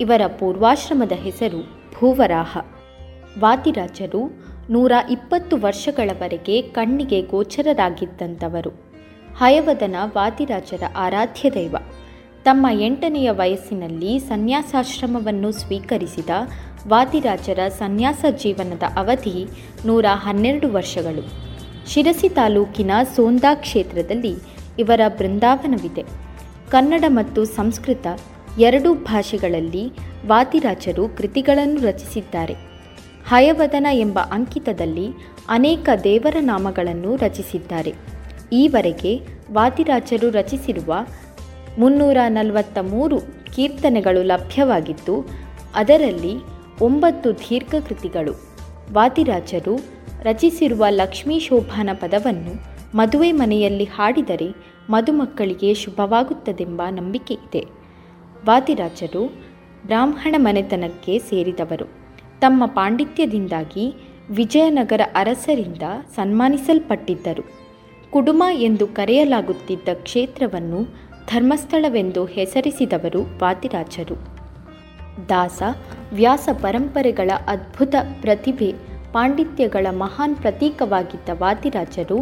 ಇವರ ಪೂರ್ವಾಶ್ರಮದ ಹೆಸರು ಭೂವರಾಹ. ವಾದಿರಾಜರು ನೂರ ಇಪ್ಪತ್ತು ವರ್ಷಗಳವರೆಗೆ ಕಣ್ಣಿಗೆ ಗೋಚರರಾಗಿದ್ದಂಥವರು. ಹಯವದನ ವಾದಿರಾಜರ ಆರಾಧ್ಯ ದೈವ. ತಮ್ಮ ಎಂಟನೆಯ ವಯಸ್ಸಿನಲ್ಲಿ ಸನ್ಯಾಸಾಶ್ರಮವನ್ನು ಸ್ವೀಕರಿಸಿದ ವಾದಿರಾಜರ ಸನ್ಯಾಸ ಜೀವನದ ಅವಧಿ ನೂರ ಹನ್ನೆರಡು ವರ್ಷಗಳು. ಶಿರಸಿ ತಾಲೂಕಿನ ಸೋಂದಾ ಕ್ಷೇತ್ರದಲ್ಲಿ ಇವರ ಬೃಂದಾವನವಿದೆ. ಕನ್ನಡ ಮತ್ತು ಸಂಸ್ಕೃತ ಎರಡೂ ಭಾಷೆಗಳಲ್ಲಿ ವಾತಿರಾಜರು ಕೃತಿಗಳನ್ನು ರಚಿಸಿದ್ದಾರೆ. ಹಯವದನ ಎಂಬ ಅಂಕಿತದಲ್ಲಿ ಅನೇಕ ದೇವರ ನಾಮಗಳನ್ನು ರಚಿಸಿದ್ದಾರೆ. ಈವರೆಗೆ ವಾತಿರಾಜರು ರಚಿಸಿರುವ ಮುನ್ನೂರ ನಲವತ್ತ ಮೂರು ಕೀರ್ತನೆಗಳು ಲಭ್ಯವಾಗಿದ್ದು, ಅದರಲ್ಲಿ ಒಂಬತ್ತು ದೀರ್ಘ ಕೃತಿಗಳು ವಾದಿರಾಜರು ರಚಿಸಿರುವ ಲಕ್ಷ್ಮೀ ಶೋಭಾನ ಪದವನ್ನು ಮದುವೆ ಮನೆಯಲ್ಲಿ ಹಾಡಿದರೆ ಮದುಮಕ್ಕಳಿಗೆ ಶುಭವಾಗುತ್ತದೆಂಬ ನಂಬಿಕೆ ಇದೆ. ವಾದಿರಾಜರು ಬ್ರಾಹ್ಮಣ ಮನೆತನಕ್ಕೆ ಸೇರಿದವರು. ತಮ್ಮ ಪಾಂಡಿತ್ಯದಿಂದಾಗಿ ವಿಜಯನಗರ ಅರಸರಿಂದ ಸನ್ಮಾನಿಸಲ್ಪಟ್ಟಿದ್ದರು. ಕುಡುಮ ಎಂದು ಕರೆಯಲಾಗುತ್ತಿದ್ದ ಕ್ಷೇತ್ರವನ್ನು ಧರ್ಮಸ್ಥಳವೆಂದು ಹೆಸರಿಸಿದವರು ವಾದಿರಾಜರು. ದಾಸ ವ್ಯಾಸ ಪರಂಪರೆಗಳ ಅದ್ಭುತ ಪ್ರತಿಭೆ ಪಾಂಡಿತ್ಯಗಳ ಮಹಾನ್ ಪ್ರತೀಕವಾಗಿದ್ದ ವಾದಿರಾಜರು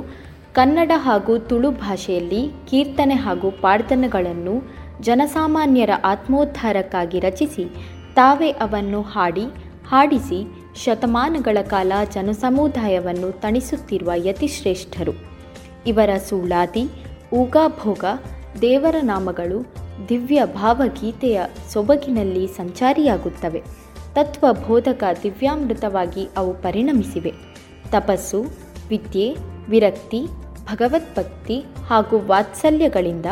ಕನ್ನಡ ಹಾಗೂ ತುಳು ಭಾಷೆಯಲ್ಲಿ ಕೀರ್ತನೆ ಹಾಗೂ ಪಾಡ್ದನಗಳನ್ನು ಜನಸಾಮಾನ್ಯರ ಆತ್ಮೋದ್ಧಾರಕ್ಕಾಗಿ ರಚಿಸಿ, ತಾವೇ ಅವನ್ನು ಹಾಡಿ, ಹಾಡಿಸಿ ಶತಮಾನಗಳ ಕಾಲ ಜನಸಮುದಾಯವನ್ನು ತಣಿಸುತ್ತಿರುವ ಯತಿಶ್ರೇಷ್ಠರು. ಇವರ ಸೂಳಾದಿ, ಊಗಾಭೋಗ, ದೇವರ ನಾಮಗಳು ದಿವ್ಯ ಭಾವಗೀತೆಯ ಸೊಬಗಿನಲ್ಲಿ ಸಂಚಾರಿಯಾಗುತ್ತವೆ. ತತ್ವಬೋಧಕ ದಿವ್ಯಾಮೃತವಾಗಿ ಅವು ಪರಿಣಮಿಸಿವೆ. ತಪಸ್ಸು, ವಿದ್ಯೆ, ವಿರಕ್ತಿ, ಭಗವದ್ಭಕ್ತಿ ಹಾಗೂ ವಾತ್ಸಲ್ಯಗಳಿಂದ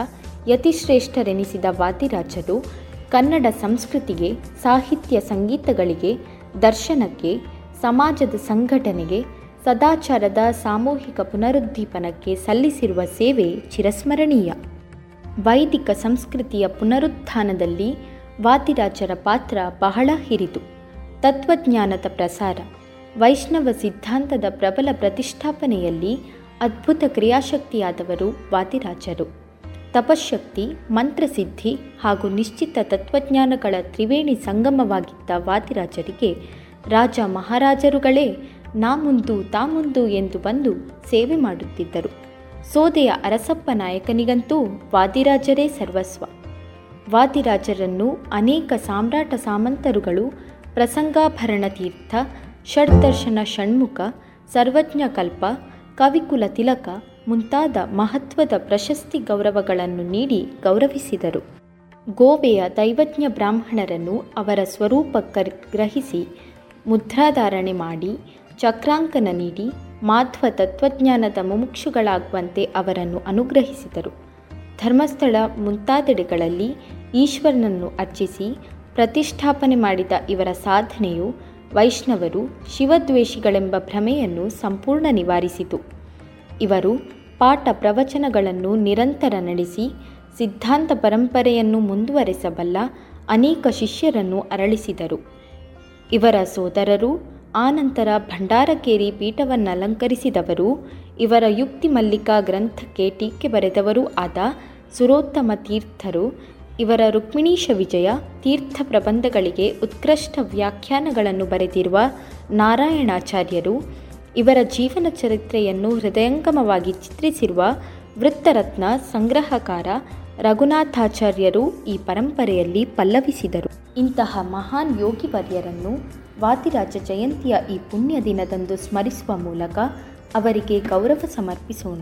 ಯತಿಶ್ರೇಷ್ಠರೆನಿಸಿದ ವಾದಿರಾಜರು ಕನ್ನಡ ಸಂಸ್ಕೃತಿಗೆ, ಸಾಹಿತ್ಯ ಸಂಗೀತಗಳಿಗೆ, ದರ್ಶನಕ್ಕೆ, ಸಮಾಜದ ಸಂಘಟನೆಗೆ, ಸದಾಚಾರದ ಸಾಮೂಹಿಕ ಪುನರುದ್ದೀಪನಕ್ಕೆ ಸಲ್ಲಿಸಿರುವ ಸೇವೆ ಚಿರಸ್ಮರಣೀಯ. ವೈದಿಕ ಸಂಸ್ಕೃತಿಯ ಪುನರುತ್ಥಾನದಲ್ಲಿ ವಾದಿರಾಜರ ಪಾತ್ರ ಬಹಳ ಹಿರಿದು. ತತ್ವಜ್ಞಾನದ ಪ್ರಸಾರ. ವೈಷ್ಣವ ಸಿದ್ಧಾಂತದ ಪ್ರಬಲ ಪ್ರತಿಷ್ಠಾಪನೆಯಲ್ಲಿ ಅದ್ಭುತ ಕ್ರಿಯಾಶಕ್ತಿಯಾದವರು ವಾದಿರಾಜರು. ತಪಶಕ್ತಿ ಮಂತ್ರಸಿದ್ಧಿ ಹಾಗೂ ನಿಶ್ಚಿತ ತತ್ವಜ್ಞಾನಗಳ ತ್ರಿವೇಣಿ ಸಂಗಮವಾಗಿದ್ದ ವಾದಿರಾಜರಿಗೆ ರಾಜ ಮಹಾರಾಜರುಗಳೇ ನಾ ಮುಂದು ತಾ ಮುಂದು ಎಂದು ಬಂದು ಸೇವೆ ಮಾಡುತ್ತಿದ್ದರು. ಸೋದೆಯ ಅರಸಪ್ಪ ನಾಯಕನಿಗಂತೂ ವಾದಿರಾಜರೇ ಸರ್ವಸ್ವ. ವಾದಿರಾಜರನ್ನು ಅನೇಕ ಸಾಮ್ರಾಟ ಸಾಮಂತರುಗಳು ಪ್ರಸಂಗಾಭರಣ ತೀರ್ಥ ಷಡ್ದರ್ಶನ ಷಣ್ಮುಖ ಸರ್ವಜ್ಞ ಕಲ್ಪ ಕವಿಕುಲ ತಿಲಕ ಮುಂತಾದ ಮಹತ್ವದ ಪ್ರಶಸ್ತಿ ಗೌರವಗಳನ್ನು ನೀಡಿ ಗೌರವಿಸಿದರು. ಗೋವೆಯ ದೈವಜ್ಞ ಬ್ರಾಹ್ಮಣರನ್ನು ಅವರ ಸ್ವರೂಪ ಗ್ರಹಿಸಿ ಮುದ್ರಾಧಾರಣೆ ಮಾಡಿ, ಚಕ್ರಾಂಕನ ನೀಡಿ, ಮಾಧ್ವ ತತ್ವಜ್ಞಾನದ ಮುಮುಕ್ಷುಗಳಾಗುವಂತೆ ಅವರನ್ನು ಅನುಗ್ರಹಿಸಿದರು. ಧರ್ಮಸ್ಥಳ ಮುಂತಾದೆಡೆಗಳಲ್ಲಿ ಈಶ್ವರನನ್ನು ಅರ್ಚಿಸಿ ಪ್ರತಿಷ್ಠಾಪನೆ ಮಾಡಿದ ಇವರ ಸಾಧನೆಯು ವೈಷ್ಣವರು ಶಿವದ್ವೇಷಿಗಳೆಂಬ ಭ್ರಮೆಯನ್ನು ಸಂಪೂರ್ಣ ನಿವಾರಿಸಿತು. ಇವರು ಪಾಠ ಪ್ರವಚನಗಳನ್ನು ನಿರಂತರ ನಡೆಸಿ, ಸಿದ್ಧಾಂತ ಪರಂಪರೆಯನ್ನು ಮುಂದುವರೆಸಬಲ್ಲ ಅನೇಕ ಶಿಷ್ಯರನ್ನು ಅರಳಿಸಿದರು. ಇವರ ಸೋದರರು ಆನಂತರ ಭಂಡಾರಕೇರಿ ಪೀಠವನ್ನಲಂಕರಿಸಿದವರು, ಇವರ ಯುಕ್ತಿ ಮಲ್ಲಿಕಾ ಗ್ರಂಥಕ್ಕೆ ಟೀಕೆ ಬರೆದವರೂ ಆದ ಸುರೋತ್ತಮ ತೀರ್ಥರು ಇವರ ರುಕ್ಮಿಣೀಶ ವಿಜಯ ತೀರ್ಥ ಪ್ರಬಂಧಗಳಿಗೆ ಉತ್ಕೃಷ್ಟ ವ್ಯಾಖ್ಯಾನಗಳನ್ನು ಬರೆದಿರುವ ನಾರಾಯಣಾಚಾರ್ಯರು ಇವರ ಜೀವನ ಚರಿತ್ರೆಯನ್ನು ಹೃದಯಂಗಮವಾಗಿ ಚಿತ್ರಿಸಿರುವ ವೃತ್ತರತ್ನ ಸಂಗ್ರಹಕಾರ ರಘುನಾಥಾಚಾರ್ಯರು ಈ ಪರಂಪರೆಯಲ್ಲಿ ಪಲ್ಲವಿಸಿದರು. ಇಂತಹ ಮಹಾನ್ ಯೋಗಿವರ್ಯರನ್ನು ವಾದಿರಾಜ ಜಯಂತಿಯ ಈ ಪುಣ್ಯ ದಿನದಂದು ಸ್ಮರಿಸುವ ಮೂಲಕ ಅವರಿಗೆ ಗೌರವ ಸಮರ್ಪಿಸೋಣ.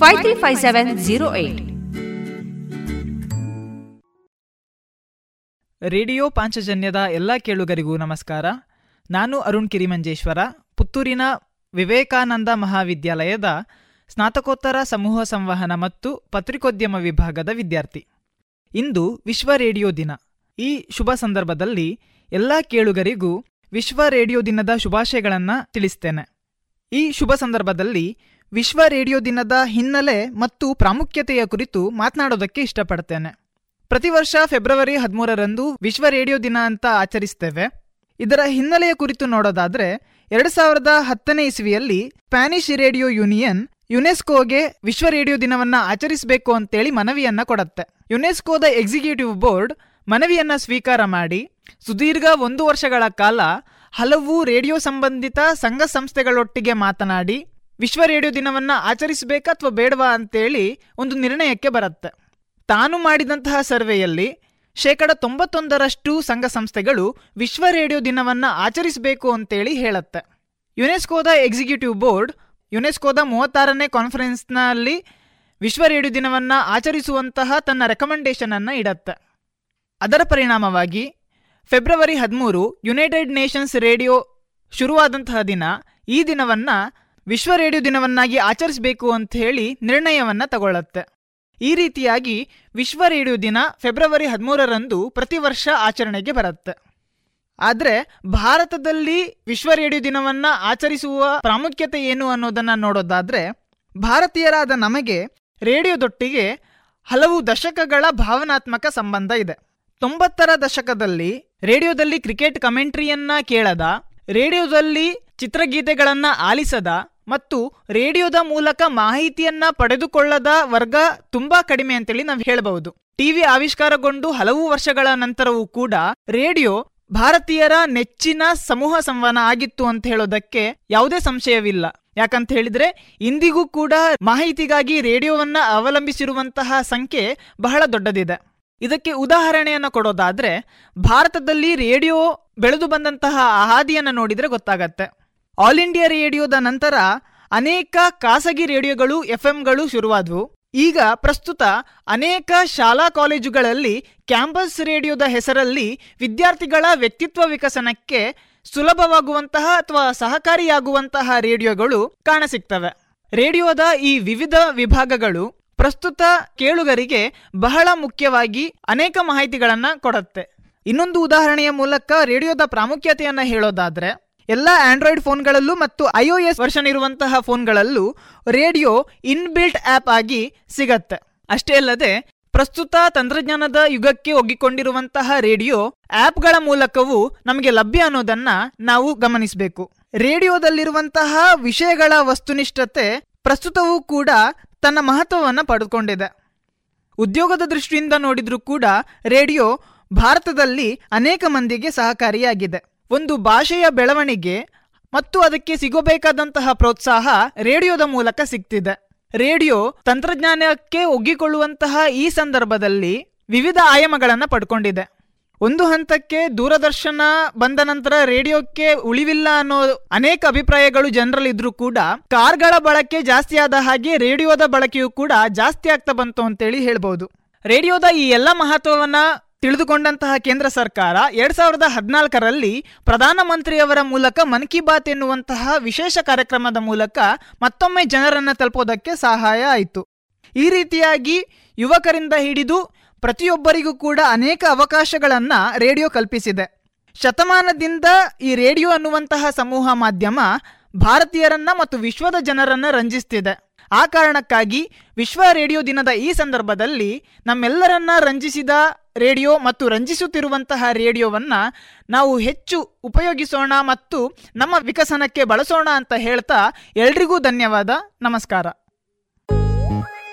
five three five seven zero eight radio ಪಾಂಚಜನ್ಯದ ಎಲ್ಲ ಕೇಳುಗರಿಗೂ ನಮಸ್ಕಾರ. ನಾನು ಅರುಣ್ ಕಿರಿಮಂಜೇಶ್ವರ, ಪುತ್ತೂರಿನ ವಿವೇಕಾನಂದ ಮಹಾವಿದ್ಯಾಲಯದ ಸ್ನಾತಕೋತ್ತರ ಸಮೂಹ ಸಂವಹನ ಮತ್ತು ಪತ್ರಿಕೋದ್ಯಮ ವಿಭಾಗದ ವಿದ್ಯಾರ್ಥಿ. ಇಂದು ವಿಶ್ವ ರೇಡಿಯೋ ದಿನ. ಈ ಶುಭ ಸಂದರ್ಭದಲ್ಲಿ ಎಲ್ಲ ಕೇಳುಗರಿಗೂ ವಿಶ್ವ ರೇಡಿಯೋ ದಿನದ ಶುಭಾಶಯಗಳನ್ನು ತಿಳಿಸ್ತೇನೆ. ಈ ಶುಭ ಸಂದರ್ಭದಲ್ಲಿ ವಿಶ್ವ ರೇಡಿಯೋ ದಿನದ ಹಿನ್ನೆಲೆ ಮತ್ತು ಪ್ರಾಮುಖ್ಯತೆಯ ಕುರಿತು ಮಾತನಾಡೋದಕ್ಕೆ ಇಷ್ಟಪಡ್ತೇನೆ. ಪ್ರತಿ ವರ್ಷ ಫೆಬ್ರವರಿ ಹದಿಮೂರರಂದು ವಿಶ್ವ ರೇಡಿಯೋ ದಿನ ಅಂತ ಆಚರಿಸ್ತೇವೆ. ಇದರ ಹಿನ್ನೆಲೆಯ ಕುರಿತು ನೋಡೋದಾದ್ರೆ, ಎರಡು ಸಾವಿರದ ಹತ್ತನೇ ಇಸ್ವಿಯಲ್ಲಿ ಸ್ಪ್ಯಾನಿಷ್ ರೇಡಿಯೋ ಯೂನಿಯನ್ ಯುನೆಸ್ಕೋಗೆ ವಿಶ್ವ ರೇಡಿಯೋ ದಿನವನ್ನ ಆಚರಿಸಬೇಕು ಅಂತೇಳಿ ಮನವಿಯನ್ನ ಕೊಡತ್ತೆ. ಯುನೆಸ್ಕೋದ ಎಕ್ಸಿಕ್ಯೂಟಿವ್ ಬೋರ್ಡ್ ಮನವಿಯನ್ನ ಸ್ವೀಕಾರ ಮಾಡಿ, ಸುದೀರ್ಘ ಒಂದು ವರ್ಷಗಳ ಕಾಲ ಹಲವು ರೇಡಿಯೋ ಸಂಬಂಧಿತ ಸಂಘ ಸಂಸ್ಥೆಗಳೊಟ್ಟಿಗೆ ಮಾತನಾಡಿ ವಿಶ್ವ ರೇಡಿಯೋ ದಿನವನ್ನ ಆಚರಿಸಬೇಕಾ ಅಥವಾ ಬೇಡವಾ ಅಂತೇಳಿ ಒಂದು ನಿರ್ಣಯಕ್ಕೆ ಬರುತ್ತೆ. ತಾನು ಮಾಡಿದಂತಹ ಸರ್ವೆಯಲ್ಲಿ ಶೇಕಡ ತೊಂಬತ್ತೊಂದರಷ್ಟು ಸಂಘ ಸಂಸ್ಥೆಗಳು ವಿಶ್ವ ರೇಡಿಯೋ ದಿನವನ್ನ ಆಚರಿಸಬೇಕು ಅಂತೇಳಿ ಹೇಳುತ್ತೆ. ಯುನೆಸ್ಕೋದ ಎಕ್ಸಿಕ್ಯೂಟಿವ್ ಬೋರ್ಡ್, ಯುನೆಸ್ಕೋದ ಮೂವತ್ತಾರನೇ ಕಾನ್ಫರೆನ್ಸ್ನಲ್ಲಿ ವಿಶ್ವ ರೇಡಿಯೋ ದಿನವನ್ನ ಆಚರಿಸುವಂತಹ ತನ್ನ ರೆಕಮೆಂಡೇಶನ್ ಅನ್ನು ಇಡತ್ತೆ. ಅದರ ಪರಿಣಾಮವಾಗಿ ಫೆಬ್ರವರಿ ಹದಿಮೂರು ಯುನೈಟೆಡ್ ನೇಷನ್ಸ್ ರೇಡಿಯೋ ಶುರುವಾದಂತಹ ದಿನ ಈ ದಿನವನ್ನ ವಿಶ್ವ ರೇಡಿಯೋ ದಿನವನ್ನಾಗಿ ಆಚರಿಸಬೇಕು ಅಂತ ಹೇಳಿ ನಿರ್ಣಯವನ್ನು ತಗೊಳ್ಳುತ್ತೆ ಈ ರೀತಿಯಾಗಿ ವಿಶ್ವ ರೇಡಿಯೋ ದಿನ ಫೆಬ್ರವರಿ ಹದಿಮೂರರಂದು ಪ್ರತಿ ವರ್ಷ ಆಚರಣೆಗೆ ಬರುತ್ತೆ. ಆದರೆ ಭಾರತದಲ್ಲಿ ವಿಶ್ವ ರೇಡಿಯೋ ದಿನವನ್ನು ಆಚರಿಸುವ ಪ್ರಾಮುಖ್ಯತೆ ಏನು ಅನ್ನೋದನ್ನು ನೋಡೋದಾದರೆ, ಭಾರತೀಯರಾದ ನಮಗೆ ರೇಡಿಯೋದೊಟ್ಟಿಗೆ ಹಲವು ದಶಕಗಳ ಭಾವನಾತ್ಮಕ ಸಂಬಂಧ ಇದೆ. ತೊಂಬತ್ತರ ದಶಕದಲ್ಲಿ ರೇಡಿಯೋದಲ್ಲಿ ಕ್ರಿಕೆಟ್ ಕಮೆಂಟ್ರಿಯನ್ನ ಕೇಳದ, ರೇಡಿಯೋದಲ್ಲಿ ಚಿತ್ರಗೀತೆಗಳನ್ನು ಆಲಿಸದ ಮತ್ತು ರೇಡಿಯೋದ ಮೂಲಕ ಮಾಹಿತಿಯನ್ನ ಪಡೆದುಕೊಳ್ಳದ ವರ್ಗ ತುಂಬಾ ಕಡಿಮೆ ಅಂತೇಳಿ ನಾವು ಹೇಳಬಹುದು. ಟಿವಿ ಆವಿಷ್ಕಾರಗೊಂಡು ಹಲವು ವರ್ಷಗಳ ನಂತರವೂ ಕೂಡ ರೇಡಿಯೋ ಭಾರತೀಯರ ನೆಚ್ಚಿನ ಸಮೂಹ ಸಂವಹನ ಆಗಿತ್ತು ಅಂತ ಹೇಳೋದಕ್ಕೆ ಯಾವುದೇ ಸಂಶಯವಿಲ್ಲ. ಯಾಕಂತ ಹೇಳಿದ್ರೆ ಇಂದಿಗೂ ಕೂಡ ಮಾಹಿತಿಗಾಗಿ ರೇಡಿಯೋವನ್ನ ಅವಲಂಬಿಸಿರುವಂತಹ ಸಂಖ್ಯೆ ಬಹಳ ದೊಡ್ಡದಿದೆ. ಇದಕ್ಕೆ ಉದಾಹರಣೆಯನ್ನು ಕೊಡೋದಾದ್ರೆ ಭಾರತದಲ್ಲಿ ರೇಡಿಯೋ ಬೆಳೆದು ಬಂದಂತಹ ಹಾದಿಯನ್ನು ನೋಡಿದ್ರೆ ಗೊತ್ತಾಗತ್ತೆ. ಆಲ್ ಇಂಡಿಯಾ ರೇಡಿಯೋದ ನಂತರ ಅನೇಕ ಖಾಸಗಿ ರೇಡಿಯೋಗಳು, ಎಫ್ಎಂಗಳು ಶುರುವಾದವು. ಈಗ ಪ್ರಸ್ತುತ ಅನೇಕ ಶಾಲಾ ಕಾಲೇಜುಗಳಲ್ಲಿ ಕ್ಯಾಂಪಸ್ ರೇಡಿಯೋದ ಹೆಸರಲ್ಲಿ ವಿದ್ಯಾರ್ಥಿಗಳ ವ್ಯಕ್ತಿತ್ವ ವಿಕಸನಕ್ಕೆ ಸುಲಭವಾಗುವಂತಹ ಅಥವಾ ಸಹಕಾರಿಯಾಗುವಂತಹ ರೇಡಿಯೋಗಳು ಕಾಣಸಿಗ್ತವೆ. ರೇಡಿಯೋದ ಈ ವಿವಿಧ ವಿಭಾಗಗಳು ಪ್ರಸ್ತುತ ಕೇಳುಗರಿಗೆ ಬಹಳ ಮುಖ್ಯವಾಗಿ ಅನೇಕ ಮಾಹಿತಿಗಳನ್ನು ಕೊಡುತ್ತೆ. ಇನ್ನೊಂದು ಉದಾಹರಣೆಯ ಮೂಲಕ ರೇಡಿಯೋದ ಪ್ರಾಮುಖ್ಯತೆಯನ್ನು ಹೇಳೋದಾದ್ರೆ ಎಲ್ಲ ಆಂಡ್ರಾಯ್ಡ್ ಫೋನ್ಗಳಲ್ಲೂ ಮತ್ತು ಐ ಒ ಎಸ್ ವರ್ಷನ್ ಇರುವಂತಹ ಫೋನ್ಗಳಲ್ಲೂ ರೇಡಿಯೋ ಇನ್ಬಿಲ್ಟ್ ಆ್ಯಪ್ ಆಗಿ ಸಿಗತ್ತೆ. ಅಷ್ಟೇ ಅಲ್ಲದೆ, ಪ್ರಸ್ತುತ ತಂತ್ರಜ್ಞಾನದ ಯುಗಕ್ಕೆ ಒಗ್ಗಿಕೊಂಡಿರುವಂತಹ ರೇಡಿಯೋ ಆ್ಯಪ್ಗಳ ಮೂಲಕವೂ ನಮಗೆ ಲಭ್ಯ ಅನ್ನೋದನ್ನ ನಾವು ಗಮನಿಸಬೇಕು. ರೇಡಿಯೋದಲ್ಲಿರುವಂತಹ ವಿಷಯಗಳ ವಸ್ತುನಿಷ್ಠತೆ ಪ್ರಸ್ತುತವೂ ಕೂಡ ತನ್ನ ಮಹತ್ವವನ್ನು ಪಡೆದುಕೊಂಡಿದೆ. ಉದ್ಯೋಗದ ದೃಷ್ಟಿಯಿಂದ ನೋಡಿದರೂ ಕೂಡ ರೇಡಿಯೋ ಭಾರತದಲ್ಲಿ ಅನೇಕ ಮಂದಿಗೆ ಸಹಕಾರಿಯಾಗಿದೆ. ಒಂದು ಭಾಷೆಯ ಬೆಳವಣಿಗೆ ಮತ್ತು ಅದಕ್ಕೆ ಸಿಗಬೇಕಾದಂತಹ ಪ್ರೋತ್ಸಾಹ ರೇಡಿಯೋದ ಮೂಲಕ ಸಿಗ್ತಿದೆ. ರೇಡಿಯೋ ತಂತ್ರಜ್ಞಾನಕ್ಕೆ ಒಗ್ಗಿಕೊಳ್ಳುವಂತಹ ಈ ಸಂದರ್ಭದಲ್ಲಿ ವಿವಿಧ ಆಯಾಮಗಳನ್ನು ಪಡ್ಕೊಂಡಿದೆ. ಒಂದು ಹಂತಕ್ಕೆ ದೂರದರ್ಶನ ಬಂದ ನಂತರ ರೇಡಿಯೋಕ್ಕೆ ಉಳಿವಿಲ್ಲ ಅನ್ನೋ ಅನೇಕ ಅಭಿಪ್ರಾಯಗಳು ಜನರಲ್ಲಿದ್ರೂ ಕೂಡ ಕಾರ್ಗಳ ಬಳಕೆ ಜಾಸ್ತಿ ಆದ ಹಾಗೆ ರೇಡಿಯೋದ ಬಳಕೆಯೂ ಕೂಡ ಜಾಸ್ತಿ ಆಗ್ತಾ ಬಂತು ಅಂತೇಳಿ ಹೇಳ್ಬೋದು. ರೇಡಿಯೋದ ಈ ಎಲ್ಲ ಮಹತ್ವವನ್ನ ತಿಳಿದುಕೊಂಡಂತಹ ಕೇಂದ್ರ ಸರ್ಕಾರ ಎರಡ್ ಸಾವಿರದ ಹದಿನಾಲ್ಕರಲ್ಲಿ ಪ್ರಧಾನಮಂತ್ರಿಯವರ ಮೂಲಕ ಮನ್ ಕಿ ಬಾತ್ ಎನ್ನುವಂತಹ ವಿಶೇಷ ಕಾರ್ಯಕ್ರಮದ ಮೂಲಕ ಮತ್ತೊಮ್ಮೆ ಜನರನ್ನು ತಲುಪೋದಕ್ಕೆ ಸಹಾಯ ಆಯಿತು. ಈ ರೀತಿಯಾಗಿ ಯುವಕರಿಂದ ಹಿಡಿದು ಪ್ರತಿಯೊಬ್ಬರಿಗೂ ಕೂಡ ಅನೇಕ ಅವಕಾಶಗಳನ್ನು ರೇಡಿಯೋ ಕಲ್ಪಿಸಿದೆ. ಶತಮಾನದಿಂದ ಈ ರೇಡಿಯೋ ಅನ್ನುವಂತಹ ಸಮೂಹ ಮಾಧ್ಯಮ ಭಾರತೀಯರನ್ನ ಮತ್ತು ವಿಶ್ವದ ಜನರನ್ನ ರಂಜಿಸ್ತಿದೆ. ಆ ಕಾರಣಕ್ಕಾಗಿ ವಿಶ್ವ ರೇಡಿಯೋ ದಿನದ ಈ ಸಂದರ್ಭದಲ್ಲಿ ನಮ್ಮೆಲ್ಲರನ್ನ ರಂಜಿಸಿದ ರೇಡಿಯೋ ಮತ್ತು ರಂಜಿಸುತ್ತಿರುವಂತಹ ರೇಡಿಯೋವನ್ನು ನಾವು ಹೆಚ್ಚು ಉಪಯೋಗಿಸೋಣ ಮತ್ತು ನಮ್ಮ ವಿಕಸನಕ್ಕೆ ಬಳಸೋಣ ಅಂತ ಹೇಳ್ತಾ ಎಲ್ರಿಗೂ ಧನ್ಯವಾದ. ನಮಸ್ಕಾರ.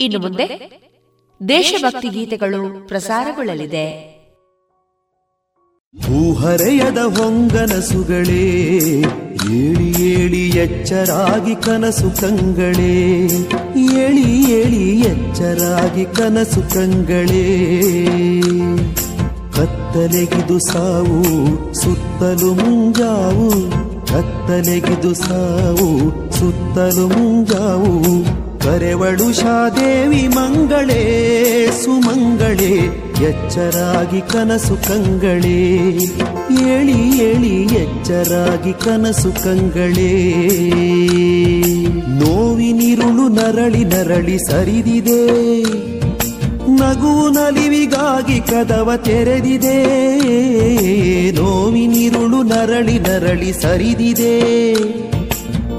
ಇನ್ನು ಮುಂದೆ ದೇಶಭಕ್ತಿ ಗೀತೆಗಳು ಪ್ರಸಾರಗೊಳ್ಳಲಿದೆ. ಭೂಹರೆಯದ ಹೊಂಗನಸುಗಳೇ ಏಳಿ ಏಳಿ ಎಚ್ಚರಾಗಿ ಕನಸು ಕಂಗಳೇ ಏಳಿ ಏಳಿ ಎಚ್ಚರಾಗಿ ಕನಸು ಕಂಗಳೇ. ಕತ್ತಲೆಗಿದು ಸಾವು ಸುತ್ತಲು ಮುಂಜಾವು ಕತ್ತಲೆಗಿದು ಸಾವು ಸುತ್ತಲು ಮುಂಜಾವು ಶಾದೇವಿ ಮಂಗಳೇ, ಸುಮಂಗಳೇ, ಎಚ್ಚರಾಗಿ ಕನಸು ಕಂಗಳೇ. ಏಳಿ ಏಳಿ ಎಚ್ಚರಾಗಿ ಕನಸು ಕಂಗಳೇ. ನೋವಿನಿರುಳು ನರಳಿ ನರಳಿ ಸರಿದಿದೆ. ನಗು ನಲಿವಿಗಾಗಿ ಕದವ ತೆರೆದಿದೆ. ನೋವಿನಿರುಳು ನರಳಿ ನರಳಿ ಸರಿದಿದೆ.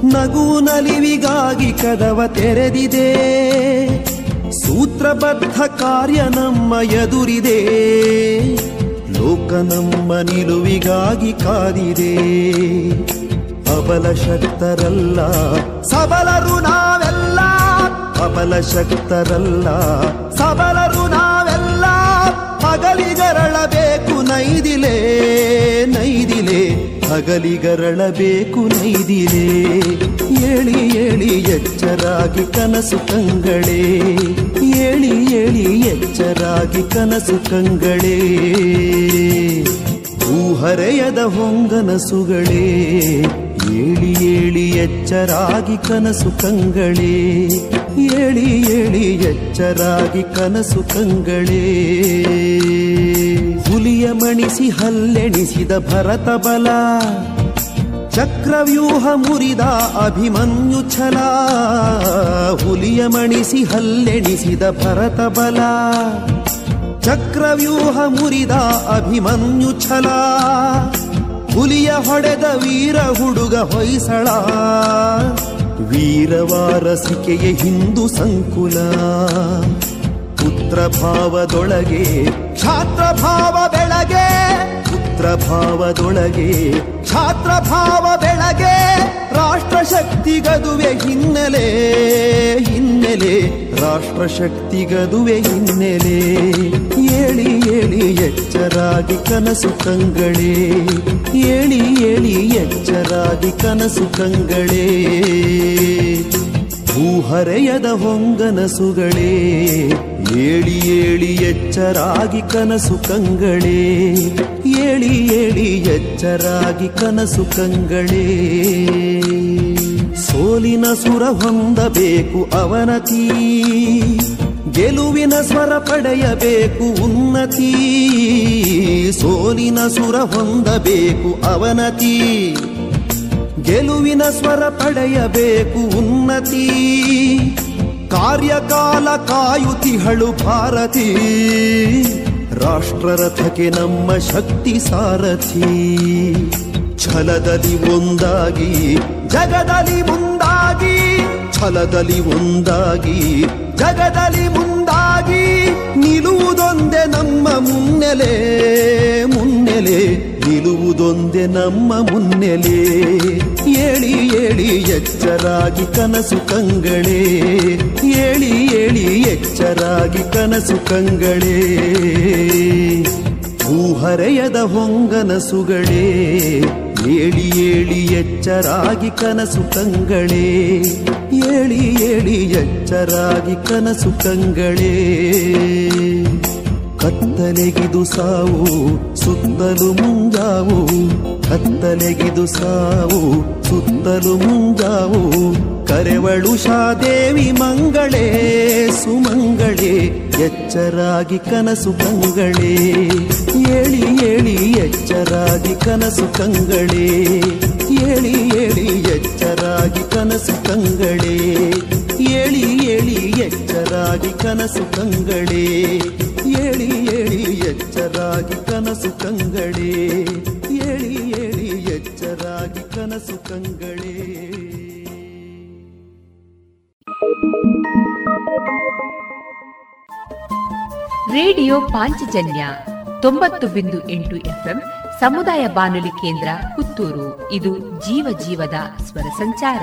ನಗುವು ನಲಿವಿಗಾಗಿ ಕದವ ತೆರೆದಿದೆ. ಸೂತ್ರಬದ್ಧ ಕಾರ್ಯ ನಮ್ಮ ಎದುರಿದೆ. ಲೋಕ ನಮ್ಮ ನಿಲುವಿಗಾಗಿ ಕಾದಿದೆ. ಅಬಲ ಶಕ್ತರಲ್ಲ ಸಬಲರು ನಾವೆಲ್ಲ. ಅಬಲ ಶಕ್ತರಲ್ಲ ಸಬಲರು ನಾವೆಲ್ಲ. ಹಗಲಿಗರಳಬೇಕು ನೈದಿಲೆ. ಹಗಲಿಗರಳಬೇಕು ನೈದಿರೇ ಏಳಿ ಏಳಿ ಎಚ್ಚರಾಗಿ ಕನಸು ಕಂಗಳೇ. ಏಳಿ ಏಳಿ ಎಚ್ಚರಾಗಿ ಕನಸು ಕಂಗಳೇ. ಹೂಹರೆಯದ ಹೊಂಗನಸುಗಳೇ. ಏಳಿ ಏಳಿ ಎಚ್ಚರಾಗಿ ಕನಸು ಕಂಗಳೇ. ಏಳಿ ಏಳಿ ಎಚ್ಚರಾಗಿ ಕನಸು ಕಂಗಳೇ. ಮಣಿಸಿ ಹಲ್ಲೆಣಿಸಿದ ಭರತ ಬಲ. ಚಕ್ರವ್ಯೂಹ ಮುರಿದ ಅಭಿಮನ್ಯು ಛಲ. ಹುಲಿಯ ಮಣಿಸಿ ಹಲ್ಲೆಣಿಸಿದ ಭರತ ಬಲ. ಚಕ್ರವ್ಯೂಹ ಮುರಿದ ಅಭಿಮನ್ಯು ಛಲ. ಹುಲಿಯ ಹೊಡೆದ ವೀರ ಹುಡುಗ ಹೊಯ್ಸಳ. ವೀರವಾರಸಿಕೆಯ ಹಿಂದೂ ಸಂಕುಲ. ಪುತ್ರ ಭಾವದೊಳಗೆ ಛಾತ್ರ ಭಾವ ಬೆಳಗೆ ಪುತ್ರ ಭಾವದೊಳಗೆ ಛಾತ್ರ ಭಾವ ಬೆಳಗೆ ರಾಷ್ಟ್ರ ಶಕ್ತಿ ಗದುವೆ ಹಿನ್ನೆಲೆ ಹಿನ್ನೆಲೆ. ರಾಷ್ಟ್ರ ಶಕ್ತಿ ಗದುವೆ ಹಿನ್ನೆಲೆ ಏಳಿ ಏಳಿ ಎಚ್ಚರಾಗಿ ಕನಸು ಕಂಗಳೇ. ಏಳಿ ಏಳಿ ಎಚ್ಚರಾಗಿ ಕನಸು ಕಂಗಳೇ. ಭೂಹರೆಯದ ಹೊಂಗನಸುಗಳೇ ಏಳಿ ಏಳಿ ಎಚ್ಚರಾಗಿ ಕನಸು ಕಂಗಳೇ. ಏಳಿ ಏಳಿ ಎಚ್ಚರಾಗಿ ಕನಸು ಕಂಗಳೇ. ಸೋಲಿನ ಸುರ ಹೊಂದಬೇಕು ಅವನತಿ. ಗೆಲುವಿನ ಸ್ವರ ಪಡೆಯಬೇಕು ಉನ್ನತಿ. ಸೋಲಿನ ಸುರ ಹೊಂದಬೇಕು ಅವನತಿ. ಗೆಲುವಿನ ಸ್ವರ ಪಡೆಯಬೇಕು ಉನ್ನತಿ. ಕಾರ್ಯಕಾಲ ಕಾಯುತಿಹಳು ಭಾರತಿ. ರಾಷ್ಟ್ರರಥಕ್ಕೆ ನಮ್ಮ ಶಕ್ತಿ ಸಾರಥಿ. ಛಲದಲ್ಲಿ ಒಂದಾಗಿ, ಜಗದಲ್ಲಿ ಮುಂದಾಗಿ, ಛಲದಲ್ಲಿ ಒಂದಾಗಿ, ಜಗದಲ್ಲಿ ಮುಂದಾಗಿ ನಿಲ್ಲುವುದೊಂದೇ ನಮ್ಮ ಮುನ್ನೆಲೆ ಮುನ್ನೆಲೆ. ನಿಲ್ಲುವುದೊಂದೇ ನಮ್ಮ ಮುನ್ನೆಲೆ. ಏಳಿ ಏಳಿ ಎಚ್ಚರಾಗಿ ಕನಸು ಕಂಗಳೇ. ಏಳಿ ಏಳಿ ಎಚ್ಚರಾಗಿ ಕನಸು ಕಂಗಳೇ. ಭೂಹರೆಯದ ಹೊಂಗನಸುಗಳೇ. ಏಳಿ ಏಳಿ ಎಚ್ಚರಾಗಿ ಕನಸು ಕಂಗಳೇ. ಏಳಿ ಏಳಿ ಎಚ್ಚರಾಗಿ ಕನಸು ಕಂಗಳೇ. ಕತ್ತಲೆಗಿದು ಸಾವು, ಸುತ್ತಲು ಮುಂಜಾವು. ಕತ್ತಲೆಗಿದು ಸಾವು, ಸುತ್ತಲು ಮುಂಜಾವು. ಕರೆವಳು ಶಾದೇವಿ ಮಂಗಳೇ, ಸುಮಂಗಳೇ, ಎಚ್ಚರಾಗಿ ಕನಸು ಕಂಗಳೇ. ಏಳಿ ಏಳಿ, ಎಚ್ಚರಾಗಿ ಕನಸು ಕಂಗಳೇ. ಏಳಿ ಏಳಿ, ಎಚ್ಚರಾಗಿ ಕನಸು ಕಂಗಳೇ. ಏಳಿ ಏಳಿ ಎಚ್ಚರಾಗಿ ಕನಸು ಕಂಗಳೇ. ಏಳಿ ಏಳಿ ಎಚ್ಚರಾಗಿ ಕನಸು ಕಂಗಳೇ. ಏಳಿ ಏಳಿ ಎಚ್ಚರಾಗಿ ಕನಸು ಕಂಗಳೇ. ರೇಡಿಯೋ ಪಾಂಚಜನ್ಯ ತೊಂಬತ್ತು ಬಿಂದು ಎಂಟು ಎಫ್ಎಂ ಸಮುದಾಯ ಬಾನುಲಿ ಕೇಂದ್ರ ಪುತ್ತೂರು. ಇದು ಜೀವ ಜೀವದ ಸ್ವರ ಸಂಚಾರ.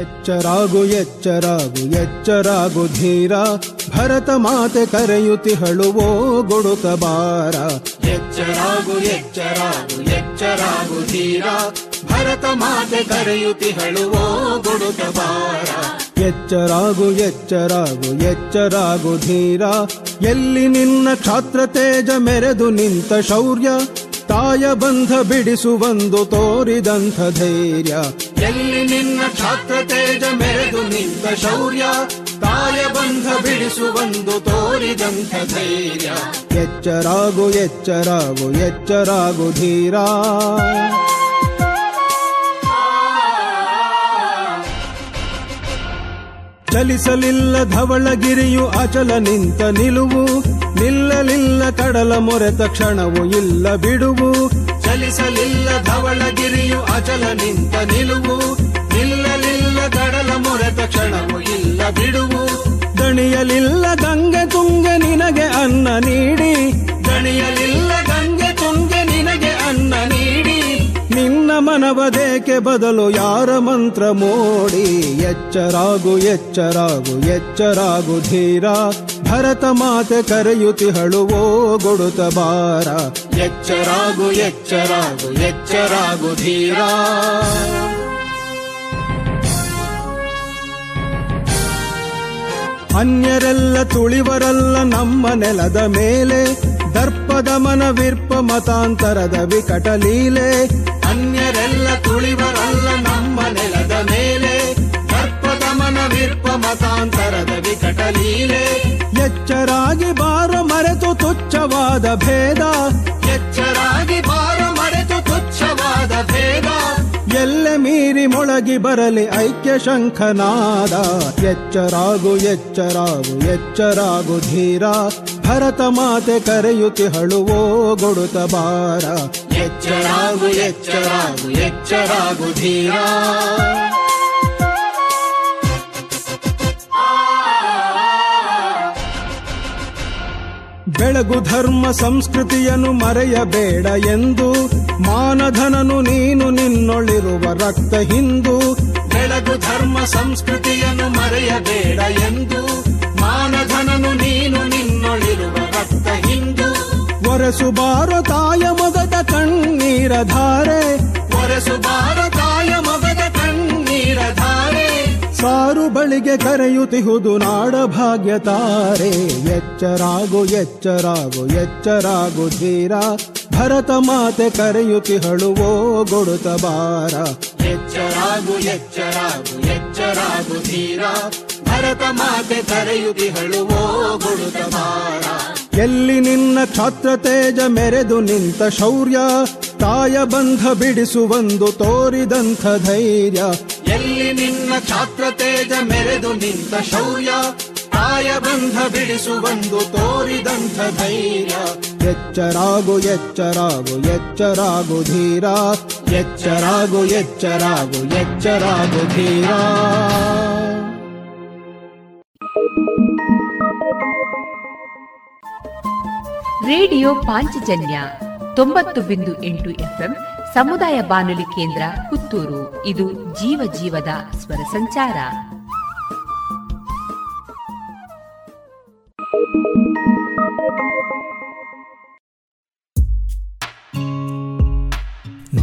ಎಚ್ಚರಾಗು ಎಚ್ಚರಾಗು ಎಚ್ಚರಾಗು ಧೀರ. ಭರತ ಮಾತೆ ಕರೆಯುತ್ತಿಹಳುವೋ ಹಳುವೋ ಗುಡುಕಬಾರ ಎಚ್ಚರಾಗು ಎಚ್ಚರಾಗು ಎಚ್ಚರಾಗು ಧೀರ. ಭರತ ಮಾತೆ ಕರೆಯುತ್ತಿಹಳುವೋ ಹಳುವೋ ಗುಡುಕಬಾರ ಎಚ್ಚರಾಗು ಎಚ್ಚರಾಗು ಎಚ್ಚರಾಗು ಧೀರ. ಎಲ್ಲಿ ನಿನ್ನ ಕ್ಷಾತ್ರ ತೇಜ ಮೆರೆದು ನಿಂತ ಶೌರ್ಯ. ತಾಯ ಬಂಧ ಬಿಡಿಸುವಂದು ತೋರಿದಂಥ ಧೈರ್ಯ. ಎಲ್ಲಿ ನಿನ್ನ ಛಾತ್ರ ತೇಜ ಮೆರೆದು ನಿಂತ ಶೌರ್ಯ, ತಾಯ ಬಂಧ ಬಿಡಿಸುವಂದು ತೋರಿದಂಥ ಧೈರ್ಯ. ಎಚ್ಚರಾಗು ಎಚ್ಚರಾಗು ಎಚ್ಚರಾಗು ಧೀರ. ಚಲಿಸಲಿಲ್ಲ ಧವಳಗಿರಿಯು, ಅಚಲ ನಿಂತ ನಿಲುವು. ನಿಲ್ಲಲಿಲ್ಲ ಕಡಲ ಮೊರೆತ ಕ್ಷಣವು ಇಲ್ಲ ಬಿಡುವು. ಚಲಿಸಲಿಲ್ಲ ಧವಳಗಿರಿಯು, ಅಚಲ ನಿಂತ ನಿಲುವು. ನಿಲ್ಲಲಿಲ್ಲ ಕಡಲ ಮೊರೆತ ಕ್ಷಣವು ಇಲ್ಲ ಬಿಡುವು. ದಣಿಯಲಿಲ್ಲ ಗಂಗೆ ತುಂಗೆ ನಿನಗೆ ಅನ್ನ ನೀಡಿ. ದಣಿಯಲಿಲ್ಲ ಮನವದೇಕೆ ಬದಲು ಯಾರ ಮಂತ್ರ ಮೋಡಿ? ಎಚ್ಚರಾಗು ಎಚ್ಚರಾಗು ಎಚ್ಚರಾಗು ಧೀರ. ಭರತ ಮಾತೆ ಕರೆಯುತಿಹಳುವೋ ಗೊಡುತ ಬಾರ ಎಚ್ಚರಾಗು ಎಚ್ಚರಾಗು ಎಚ್ಚರಾಗು ಧೀರ. ಅನ್ಯರೆಲ್ಲ ತುಳಿವರಲ್ಲ ನಮ್ಮ ನೆಲದ ಮೇಲೆ. ದರ್ಪದ ಮನವಿರ್ಪ ಮತಾಂತರದ ವಿಕಟ ಲೀಲೆ. ಅನ್ಯರೆಲ್ಲ ತುಳಿವರಲ್ಲ ನಮ್ಮ ನೆಲದ ಮೇಲೆ. ದರ್ಪದ ಮನವಿರ್ಪ ಮತಾಂತರದ ವಿಕಟ ಲೀಲೆ. ಎಚ್ಚರಾಗಿ ಬಾರ ಮರೆತು ತುಚ್ಛವಾದ ಭೇದ. ಎಚ್ಚರಾಗಿ ಬಾರ ಮೊಳಗಿ ಬರಲಿ ಐಕ್ಯ ಶಂಖನಾದ. ಎಚ್ಚರಾಗು ಎಚ್ಚರಾಗು ಎಚ್ಚರಾಗು ಧೀರ. ಭರತ ಮಾತೆ ಕರೆಯುತಿಹಳುವೋ ಗೊಡುತ ಬಾರ ಎಚ್ಚರಾಗು ಎಚ್ಚರಾಗು ಎಚ್ಚರಾಗು ಧೀರ. ಬೆಳಗು ಧರ್ಮ ಸಂಸ್ಕೃತಿಯನ್ನು ಮರೆಯಬೇಡ ಎಂದು ಮಾನಧನನು ನೀನು ನಿನ್ನೊಳಿರುವ ರಕ್ತ ಹಿಂದು. ಬೆಳಗು ಧರ್ಮ ಸಂಸ್ಕೃತಿಯನ್ನು ಮರೆಯಬೇಡ ಎಂದು ಮಾನಧನನು ನೀನು ನಿನ್ನೊಳಿರುವ ರಕ್ತ ಹಿಂದು. ಒರೆಸುಬಾರ ತಾಯ ಮಗದ ಕಣ್ಣೀರ ಧಾರೆ ತಾಯ ಮೊಗದ ಕಣ್ಣೀರ ಧಾರೆ ಸಾರು ಬಳಿಗೆ ಕರೆಯುತ್ತಿಹುದು ನಾಡ ಭಾಗ್ಯ ತಾರೆ. ಎಚ್ಚರಾಗು ಎಚ್ಚರಾಗು ಎಚ್ಚರಾಗು ಧೀರ. ಭರತ ಮಾತೆ ಕರೆಯುತ್ತಿಹಳುವೋ ಗೊಡುತ ಬಾರ. ಎಚ್ಚರಾಗು ಎಚ್ಚರಾಗು ಎಚ್ಚರಾಗು ಧೀರ. ಭರತ ಮಾತೆ ಕರೆಯುತ್ತಿಹಳುವೋ ಗೊಡುತ ಬಾರ. ಎಲ್ಲಿ ನಿನ್ನ ಛಾತ್ರ ತೇಜ ಮೆರೆದು ನಿಂತ ಶೌರ್ಯ. ತಾಯ ಬಂಧ ಬಿಡಿಸುವಂದು ತೋರಿದಂಥ ಧೈರ್ಯ. ಎಲ್ಲಿ ನಿನ್ನ ಛಾತ್ರ ತೇಜ ಮೆರೆದು ನಿಂತ ಶೌರ್ಯ ಕಾಯಬಂಧ ಬಿಡಿಸುವಂದು ತೋರಿದಂಥ ಧೈರ್ಯ. ಎಚ್ಚರಾಗು ಎಚ್ಚರಾಗು ಎಚ್ಚರಾಗು ಧೀರ. ಎಚ್ಚರಾಗು ಎಚ್ಚರಾಗು ಎಚ್ಚರಾಗು ಧೀರ. ರೇಡಿಯೋ ಪಾಂಚಜನ್ಯ ತೊಂಬತ್ತು ಬಿಂದು ಎಂಟು ಎಫ್ಎಂ ಸಮುದಾಯ ಬಾನುಲಿ ಕೇಂದ್ರ ಪುತ್ತೂರು. ಇದು ಜೀವ ಜೀವದ ಸ್ವರ ಸಂಚಾರ.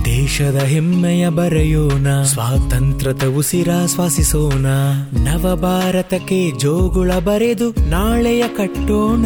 ದೇಶದ ಹೆಮ್ಮೆಯ ಬರೆಯೋಣ, ಸ್ವಾತಂತ್ರ್ಯದ ಉಸಿರಾಶ್ವಾಸಿಸೋಣ ನವ ಭಾರತಕ್ಕೆ ಜೋಗುಳ ಬರೆದು ನಾಳೆಯ ಕಟ್ಟೋಣ.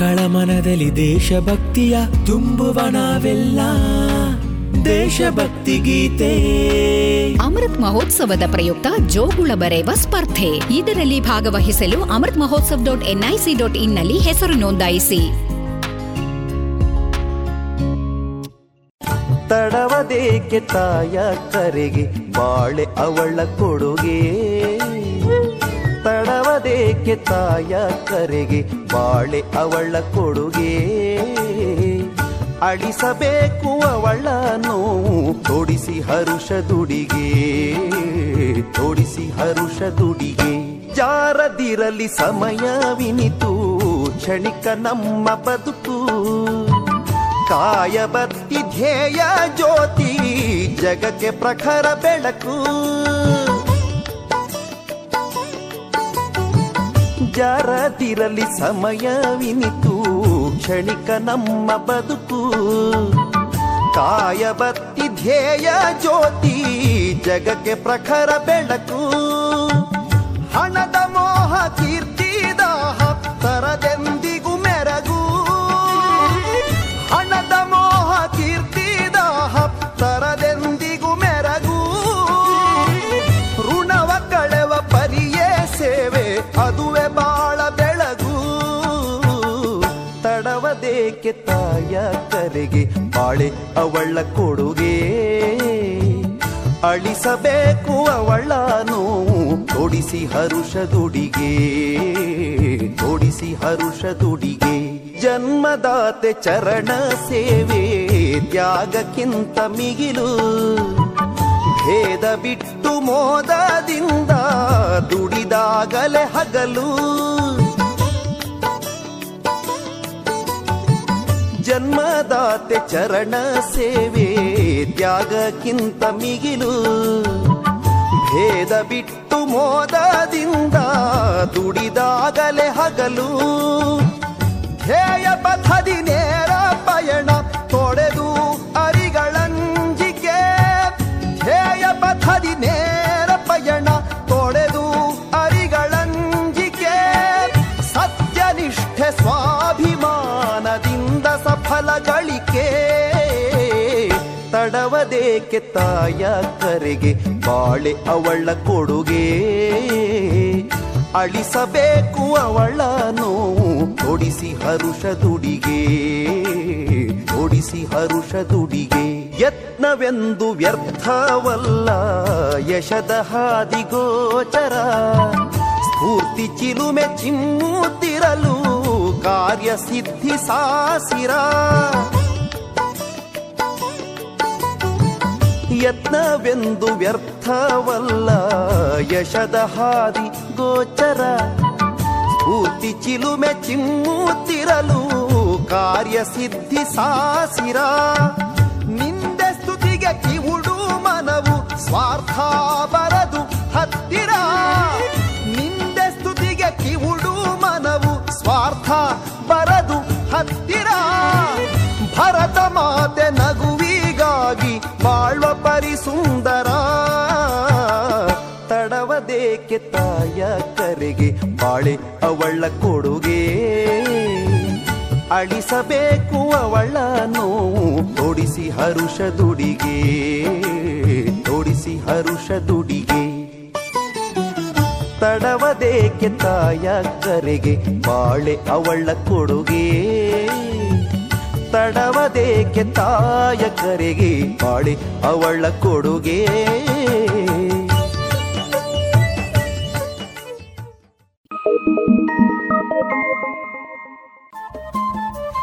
ಮಕ್ಕಳ ಮನದಲ್ಲಿ ದೇಶಭಕ್ತಿಯ ತುಂಬುವಣವೆಲ್ಲ ದೇಶಭಕ್ತಿ ಗೀತೆ. ಅಮೃತ್ ಮಹೋತ್ಸವದ ಪ್ರಯುಕ್ತ ಜೋಗುಳ ಬರೆಯುವ ಸ್ಪರ್ಧೆ. ಇದರಲ್ಲಿ ಭಾಗವಹಿಸಲು Amrit Mahotsav dot NIC dot ಇನ್ನಲ್ಲಿ ಹೆಸರು ನೋಂದಾಯಿಸಿ. ತಡವದೇಕೆ ತಾಯ ಕರೆಗೆ ಬಾಳೆ ಅವಳ ಕೊಡುಗೆ. ತಡವದೇಕೆ ತಾಯ ಕರೆಗೆ ಬಾಳೆ ಅವಳ ಕೊಡುಗೆ. ಅಳಿಸಬೇಕು ಅವಳ ನೋವು, ತೊಡಿಸಿ ಹರುಷ ದುಡಿಗೆ. ತೊಡಿಸಿ ಹರುಷ ದುಡಿಗೆ. ಜಾರದಿರಲಿ ಸಮಯವಿನಿತು ಕ್ಷಣಿಕ ನಮ್ಮ ಬದುಕು. ಕಾಯಬತ್ತಿ ಧ್ಯೇಯ ಜ್ಯೋತಿ, ಜಗಕ್ಕೆ ಪ್ರಖರ ಬೆಳಕು. ಜರದಿರಲಿ ಸಮಯವಿನಿತು ಕ್ಷಣಿಕ ನಮ್ಮ ಬದುಕು. ಕಾಯಬತ್ತಿ ಧ್ಯೇಯ ಜ್ಯೋತಿ ಜಗಕ್ಕೆ ಪ್ರಖರ ಬೆಳಕು. ಹಣದ ಕರೆಗೆ ಬಾಳೆ ಅವಳ ಕೊಡುಗೆ. ಅಳಿಸಬೇಕು ಅವಳ ನೋವು, ತೊಡಿಸಿ ಹರುಷದುಡಿಗೆ ತೊಡಿಸಿ ಹರುಷದುಡಿಗೆ ಜನ್ಮದಾತೆ ಚರಣ ಸೇವೆ, ತ್ಯಾಗಕ್ಕಿಂತ ಮಿಗಿಲು. ಭೇದ ಬಿಟ್ಟು ಮೋದದಿಂದ ದುಡಿದಾಗಲೇ ಹಗಲು. ಜನ್ಮದಾತೆ ಚರಣ ಸೇವೆ ತ್ಯಾಗಕ್ಕಿಂತ ಮಿಗಿಲು. ಭೇದ ಬಿಟ್ಟು ಮೋದದಿಂದ ದುಡಿದಾಗಲೇ ಹಗಲು. ಧ್ಯೇಯ ಪಥದಿ ನೇರ ಪಯಣ ತಡವದೇಕೆ ತಾಯ ಕರೆಗೆ ಬಾಳೆ ಅವಳ ಕೊಡುಗೆ. ಅಳಿಸಬೇಕು ಅವಳ ನೋವು ದುಡಿಗೆ. ಹರುಷದುಡಿಗೆ ಹರುಷ ಹರುಷದುಡಿಗೆ ಯತ್ನವೆಂದು ವ್ಯರ್ಥವಲ್ಲ, ಯಶದ ಹಾದಿಗೋಚರ ಸ್ಫೂರ್ತಿ ಚಿಲುಮೆ ಚಿಮ್ಮುತ್ತಿರಲು, ಕಾರ್ಯ ಸಿದ್ಧಿ ಸಾಸಿರ. ಯತ್ನವೆಂದು ವ್ಯರ್ಥವಲ್ಲ ಯಶದ ಹಾದಿ ಗೋಚರ. ಸ್ಫೂರ್ತಿ ಚಿಲುಮೆ ಚಿಮ್ಮುತ್ತಿರಲು ಕಾರ್ಯ ಸಿದ್ಧಿ ಸಾಸಿರ. ನಿಂದೆ ಸ್ತುತಿಗೆ ಕಿವುಡು ಮನವು ಸ್ವಾರ್ಥ ಬರದು ಹತ್ತಿರ. ನಿಂದೆ ಸ್ತುತಿಗೆ ಕಿವುಡು ಮನವು ಸ್ವಾರ್ಥ ಬರದು ಹತ್ತಿರ. ಭರತ ಮಾತೆ ನಗುವಿಗಾಗಿ ತಾಯ ಕರೆಗೆ ಬಾಳೆ ಅವಳ ಕೊಡುಗೆ. ಅಳಿಸಬೇಕು ಅವಳ ನೋವು, ತೊಡಿಸಿ ಹರುಷದುಡಿಗೆ ಹರುಷ ದುಡಿಗೆ. ತಡವದೇಕೆ ತಾಯ ಕರೆಗೆ ಬಾಳೆ ಅವಳ ಕೊಡುಗೆ. ತಡವದೇಕೆ ತಾಯ ಕರೆಗೆ ಬಾಳೆ ಅವಳ ಕೊಡುಗೆ.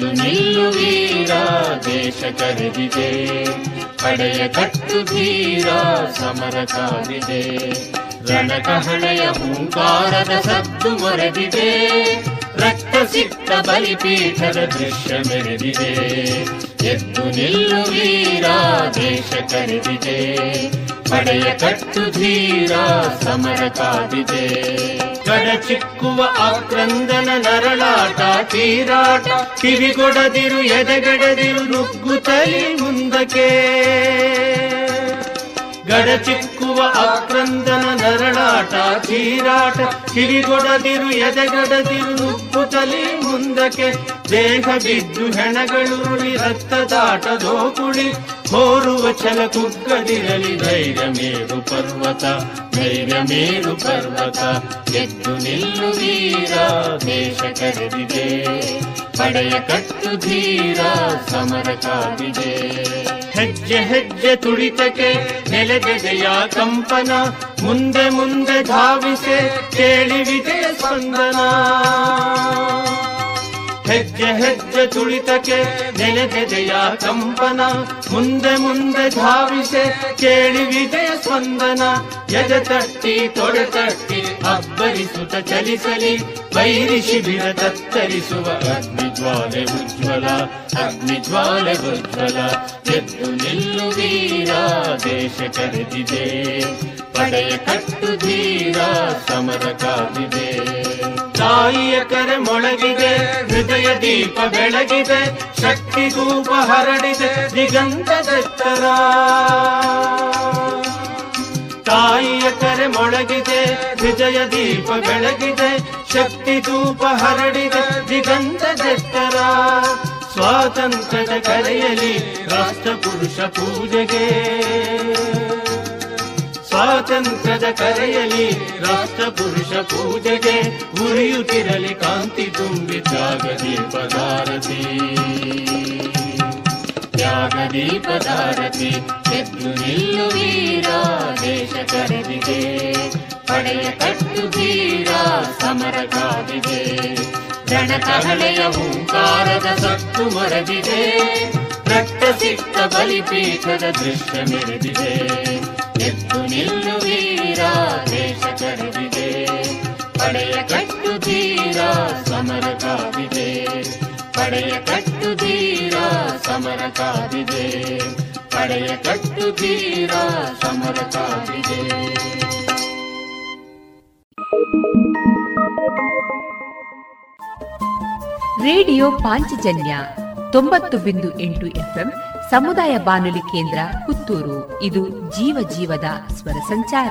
ಎದ್ದು ನಿಲ್ಲುವೀರ ದೇಶ ಕರೆದಿದೆ. ಪಡೆಯ ಕಟ್ಟು ಸಮರ ಕಾದಿದೆ ರಣಕಹಳೆಯ ಹೂಂಕಾರದ ಸದ್ದು ಮೊರೆದಿದೆ. ರಕ್ತ ಸಿಕ್ತ ಬಲಿಪೀಠದ ದೃಶ್ಯ ಮೆರೆದಿದೆ. ಎದ್ದು ನಿಲ್ಲುವೀರ ದೇಶ ಕರೆದಿದೆ. ಪಡೆಯ ಕಟ್ಟು ಧೀರ, ಸಮರ ಕಾದಿದೆ ಕಡಚಿಕ್ಕುವ ಆಕ್ರಂದನ ನರಳಾಟ, ತೀರಾಟ, ಕಿವಿಗೊಡದಿರು, ಎದೆಗಡದಿರು ನುಗ್ಗುತ್ತಲೇ ಮುಂದಕ್ಕೆ. ಗಡಚಿಕ್ಕುವ ಆಕ್ರಂದನ ನರಳಾಟ, ತೀರಾಟ, ಕಿವಿಗೊಡದಿರು, ಎದೆಗಡದಿರು ತಲಿ ಮುಂದಕ್ಕೆ. ದೇಹ ಬಿದ್ದು ಹೆಣಗಳುರುಳಿ ರಕ್ತದಾಟ ದೋಕುಳಿ ಹೋರುವ ಛಲ ಕುಗ್ಗದಿರಲಿ ಧೈರ್ಯ ಮೇರು ಪರ್ವತ, ಧೈರ್ಯ ಮೇರು ಪರ್ವತ. ಎದ್ದು ನಿಲ್ಲುವೀರ ದೇಶ ಕರೆದಿದೆ. ಪಡೆಯ ಕಟ್ಟು ಧೀರ, ಸಮರ ಕಾದಿದೆ. ಹೆಜ್ಜೆ ಹೆಜ್ಜೆ ತುಳಿತಕ್ಕೆ ನೆಲೆದೆದೆಯ ಕಂಪನ, ಮುಂದೆ ಮುಂದೆ ಧಾವಿಸೆ ಕೇಳಿ ವಿಜಯ ಸ್ಪಂದನ. ಹೆಜ್ಜೆ ಹೆಜ್ಜೆ ತುಳಿತಕ್ಕೆ ನೆಲೆದೆದೆಯ ಕಂಪನ, ಮುಂದೆ ಮುಂದೆ ಧಾವಿಸೆ ಕೇಳಿ ವಿಜಯ ಸ್ಪಂದನ. ಎದೆ ತಟ್ಟಿ, ತೊಡೆ ತಟ್ಟಿ, ಅಬ್ಬರಿಸುತ್ತ ಚಲಿಸಲಿ ವೈರಿ ಶಿಬಿರ ತತ್ತರಿಸುವ ಅಗ್ನಿಜ್ವಾಲೆ ಉಜ್ವಲ ಅಗ್ನಿಜ್ವಾಲೆ ಉಜ್ವಲ. ಎದ್ದು ನಿಲ್ಲು ವೀರ, ದೇಶ ಕರೆದಿದೆ. ಪಡೆಯ ಕಟ್ಟು ಧೀರ, ಸಮರ ಕಾದಿದೆ. ತಾಯಿಯ ಕರೆ ಮೊಳಗಿದೆ, ಹೃದಯ ದೀಪ ಬೆಳಗಿದೆ, ಶಕ್ತಿ ಧೂಪ ಹರಡಿದೆ ದಿಗಂತದೆತ್ತರ ತಾಯಿಯ ಕರೆ ಮೊಳಗಿದೆ, ಹೃದಯ ದೀಪ ಬೆಳಗಿದೆ, ಶಕ್ತಿ ಧೂಪ ಹರಡಿದೆ ದಿಗಂತದೆತ್ತರ ಸ್ವಾತಂತ್ರ್ಯದ ಕರೆಯಲಿ ರಾಷ್ಟ್ರಪುರುಷ ಪೂಜೆಗೆ ಸ್ವಾತಂತ್ರ್ಯದ ಕರೆಯಲಿ ರಾಷ್ಟ್ರ ಪುರುಷ ಪೂಜೆಗೆ ಉರಿಯುತ್ತಿರಲಿ ಕಾಂತಿ ತುಂಬಿ ತ್ಯಾಗದೀಪದಾರತಿ ತ್ಯಾಗದೀಪದಾರತಿ ಎದ್ದು ನಿಲ್ಲು ವೀರ, ದೇಶ ಕರೆದಿದೆ. ಪಡೆಯ ಕಟ್ಟು ಧೀರ ಸಮರ ಕಾದಿದೆ. ರಣಕಹಳೆಯ ಹೂಂಕಾರದ ಸತ್ತು ಮರದಿದೆ. ರಕ್ತ ಸಿಕ್ತ ಬಲಿಪೀಠದ ದೃಶ್ಯ ಮೆರೆದಿದೆ. ಪಡೆಯ ಕಟ್ಟು ತೀರ ಸಮರ ಕಾದಿದೆ. ಪಡೆಯ ಕಟ್ಟು ತೀರ ಸಮರ ಕಾದಿದೆ. ರೇಡಿಯೋ ಪಾಂಚಜನ್ಯ ತೊಂಬತ್ತು ಬಿಂದು ಎಂಟು ಎಫ್ಎಂ ಸಮುದಾಯ ಬಾನುಲಿ ಕೇಂದ್ರ ಪುತ್ತೂರು. ಇದು ಜೀವ ಜೀವದ ಸ್ವರ ಸಂಚಾರ.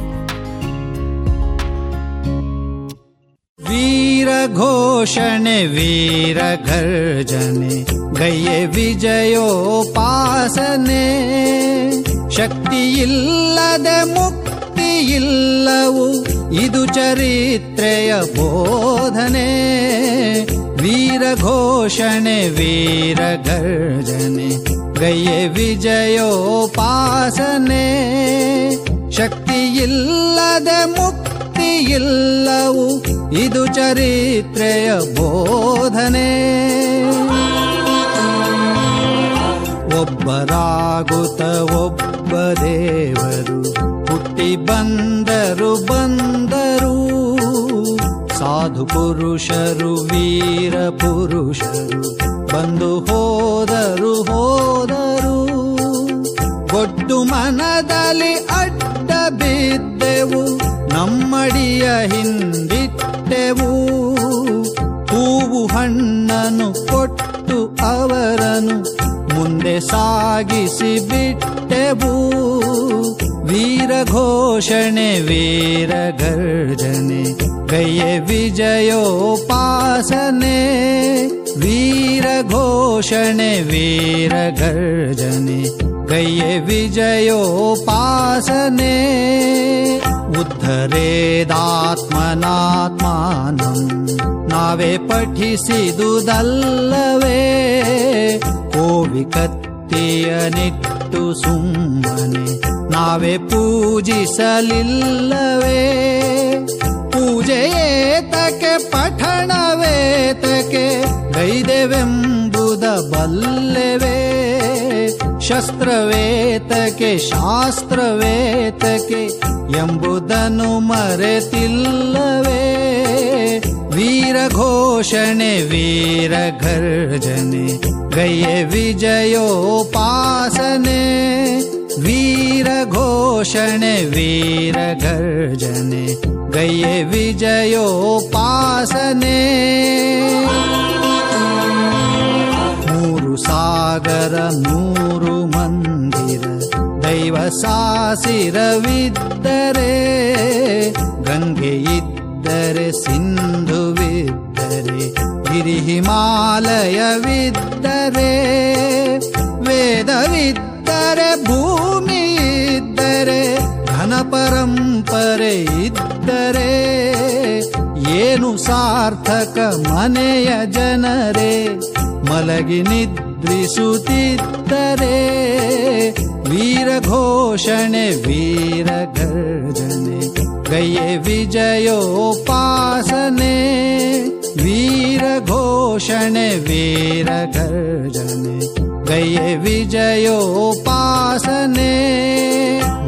ವೀರ ಘೋಷಣೆ, ವೀರ ಗರ್ಜನೆ, ಗೈಯೆ ವಿಜಯೋಪಾಸನೆ. ಶಕ್ತಿಯಿಲ್ಲದೆ ಮುಕ್ತಿಯಿಲ್ಲವು, ಇದು ಚರಿತ್ರೆಯ ಬೋಧನೆ. ವೀರ ಘೋಷಣೆ, ವೀರ ಗರ್ಜನೆ, ಗೈಯೆ ವಿಜಯೋಪಾಸನೆ. ಶಕ್ತಿಯಿಲ್ಲದೆ ಮುಕ್ತಿಯಿಲ್ಲವು ಇದು ಚರಿತ್ರೆಯ ಬೋಧನೆ. ಒಬ್ಬರಾಗುತ್ತ ಒಬ್ಬ ದೇವರು, ಹುಟ್ಟಿ ಬಂದರು ಬಂದರು. ಸಾಧು ಪುರುಷರು, ವೀರ ಪುರುಷರು, ಬಂದು ಹೋದರು ಹೋದರು. ಒಟ್ಟು ಮನದಲ್ಲಿ ಅಡ್ಡ ಬಿದ್ದೆವು ನಮ್ಮಡಿಯ ಹಿಂದಿಟ್ಟೆವು ಹೂವು ಹಣ್ಣನ್ನು ಕೊಟ್ಟು ಅವರನ್ನು ಮುಂದೆ ಸಾಗಿಸಿ ಬಿಟ್ಟೆವು ವೀರ ಘೋಷಣೆ ವೀರ ಗರ್ಜನೆ ಗೈಯೆ ವಿಜಯೋಪಾಸನೆ ವೀರ ಘೋಷಣೆ ವೀರ ಗರ್ಜನೆ गये विजयोपासने उद्धरेदात्मनात्मानम् नावे पठिसि दुदल्लवे को विक्यनित्यु सुम्मने नावे पूजिसलिल्लवे पूजयेतके पठणवेतके गैदेवेम्बुद बल्लवे ಬಲ್ಲೆವೇ ಶಸ್ತ್ರವೇತಕ್ಕೆ ಶಾಸ್ತ್ರವೇತಕ್ಕೆ ಎಂಬುದನ್ನು ಮರೆತಿಲ್ಲವೇ ವೀರ ಘೋಷಣೆ ವೀರ ಗರ್ಜನೆ ಗೈಯೆ ವಿಜಯೋಪಾಸನೆ ವೀರ ಘೋಷಣೆ ವೀರ ಗರ್ಜನೆ ಗೈಯೆ ವಿಜಯೋಪಾಸನೆ गुरुसागर नूरु मन्दिर दैवसासिरविद्दरे गङ्गे इद्दरे सिन्धुविद्दरे गिरिहिमालयविद्दरे वेदविद्दरे भूमि इद्दरे धनपरम्पर इद्दरे ಇದ್ದರೆ ಘನ ಪರಂಪರೆ ಇದ್ದರೆ ಏನು ಸಾರ್ಥಕ ಮನೆಯ ಜನರೇ ಮಲಗಿ ನಿದ್ರಿಸುತ್ತಿದ್ದರೆ ವೀರ ಘೋಷಣೆ ವೀರ ಗರ್ಜನೆ ಗಯೆ ವಿಜಯೋಪಾಸನೆ ವೀರ ಘೋಷಣೆ ವೀರ ಗರ್ಜನೆ ಗಯೆ ವಿಜಯೋಪಾಸನೆ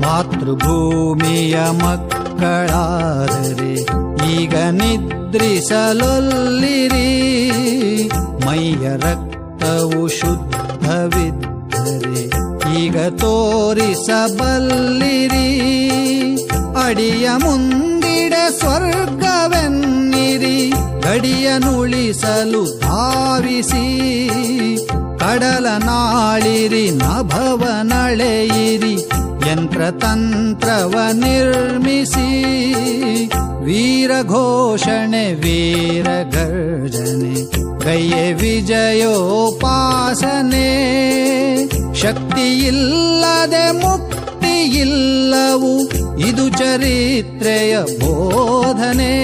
ಮಾತೃಭೂಮಿಯ ಮಕ್ಕಳಾದರೆ ಈಗ ನಿದ್ರಿಸಲೊಲ್ಲಿರಿ. ಮೈಯ ರಕ್ತವು ಶುದ್ಧವಿದ್ದರೆ ಈಗ ತೋರಿಸಬಲ್ಲಿರಿ. ಅಡಿಯ ಮುಂದಿಡ ಸ್ವರ್ಗವೆನ್ನಿರಿ. ಗಡಿಯನುಳಿಸಲು ಧಾವಿಸಿ. ಕಡಲ ನಾಳಿರಿ ನಭವ ನಳೆಯಿರಿ ಯಂತ್ರತಂತ್ರವ ನಿರ್ಮಿಸಿ, ವೀರ ಘೋಷಣೆ, ವೀರ ಗರ್ಜನೆ ಗಯ್ಯೆ ವಿಜಯೋಪಾಸನೆ, ಶಕ್ತಿಯಿಲ್ಲದೆ ಮುಕ್ತಿಯಿಲ್ಲವು, ಇದು ಚರಿತ್ರೆಯ ಬೋಧನೆ,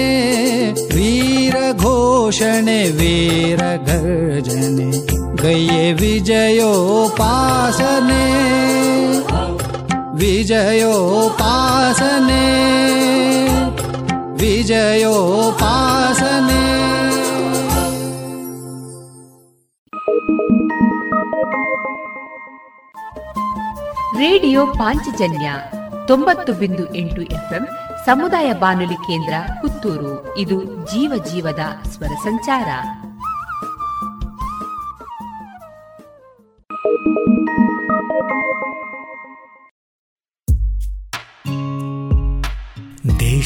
ವೀರ ಘೋಷಣೆ, ವೀರ ಗರ್ಜನೆ. ಗಯ್ಯೆ ವಿಜಯೋಪಾಸನೆ. ವಿಜಯೋಪಾಸನೆ. ವಿಜಯೋಪಾಸನೆ. ರೇಡಿಯೋ ಪಾಂಚಜನ್ಯ ತೊಂಬತ್ತು ಬಿಂದು ಎಂಟು ಎಫ್ಎಂ ಸಮುದಾಯ ಬಾನುಲಿ ಕೇಂದ್ರ ಪುತ್ತೂರು. ಇದು ಜೀವ ಜೀವದ ಸ್ವರ ಸಂಚಾರ.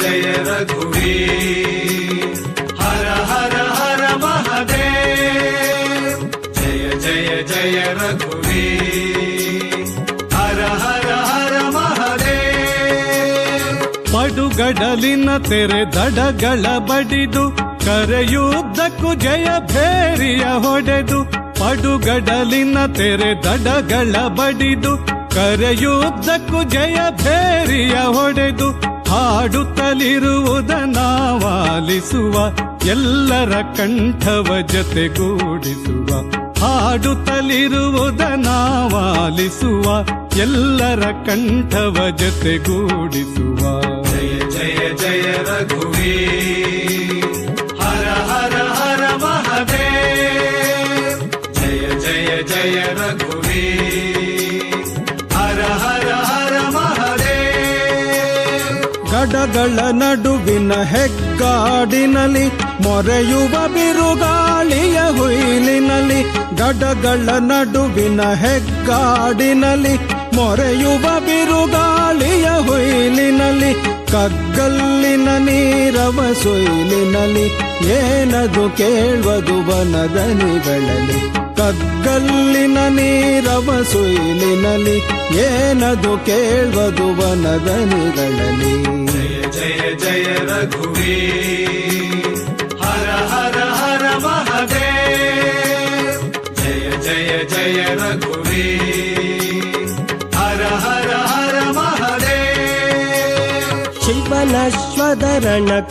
ಜಯ ರಘುವಿ ಹರ ಹರ ಹರ ಮಹದೇವ್. ಜಯ ಜಯ ಜಯ ರಘುವಿ ಹರ ಹರ ಹರ ಮಹದೇವ್. ಪಡುಗಡಲಿನ ತೆರೆ ದಡಗಳ ಬಡಿದು ಕರೆಯುದ್ದಕ್ಕೂ ಜಯ ಭೇರಿಯ ಹೊಡೆದು ಪಡುಗಡಲಿನ ತೆರೆ ದಡಗಳ ಬಡಿದು ಕರೆಯುದ್ದಕ್ಕೂ ಜಯ ಭೇರಿಯ ಹೊಡೆದು ಹಾಡುತ್ತಲಿರುವುದ ನಾವಾಲಿಸುವ ಎಲ್ಲರ ಕಂಠವ ಜೊತೆಗೂಡಿಸುವ. ಹಾಡುತ್ತಲಿರುವುದ ನಾವಾಲಿಸುವ ಎಲ್ಲರ ಕಂಠವ ಜೊತೆಗೂಡಿಸುವ. ಜಯ ಜಯ ಜಯ ರಘುವೀ ಗಡಗಳ ನಡುವಿನ ಹೆಗ್ಗಾಡಿನಲ್ಲಿ ಮೊರೆಯುವ ಬಿರುಗಾಳಿಯ ಹುಯಿಲಿನಲ್ಲಿ, ಗಡಗಳ ನಡುವಿನ ಹೆಗ್ಗಾಡಿನಲ್ಲಿ ಮೊರೆಯುವ ಬಿರುಗಾಳಿಯ ಹುಯಿಲಿನಲ್ಲಿ, ಕಗ್ಗಲ್ಲಿನ ನೀರವ ಸುಯಿಲಿನಲ್ಲಿ ಏನದು ಕೇಳುವುದು ವನದನಿಗಳಲ್ಲಿ, ಕಗ್ಗಲ್ಲಿನ ನೀರವ ಸುಯಿಲಿನಲ್ಲಿ ಏನದು ಕೇಳುವುದು ವನದನಿಗಳಲ್ಲಿ. जय हर हरुरे हर हर हर शिवनस्वद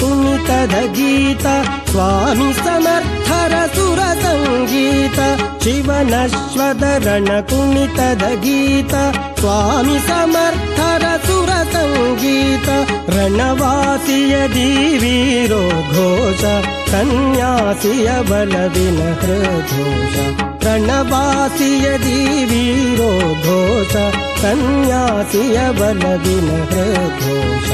कुनि तद् गीत स्वामि समर्थर सुरतं गीत शिवन स्वदरण कुनि तद् गीत स्वामी समर्थर सुरसङ्गीत रणवासिय दीवीरो घोष सन्न्यासिय बलविनहृघोष प्रणवासिय दीवीरो घोष सन्न्यासिय बलविनहृघोष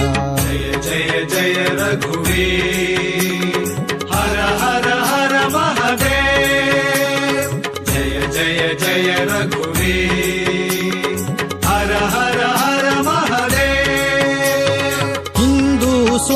जय जय जय रघुवीर। हर हर हर महादेव। जय जय जय रघुवीर।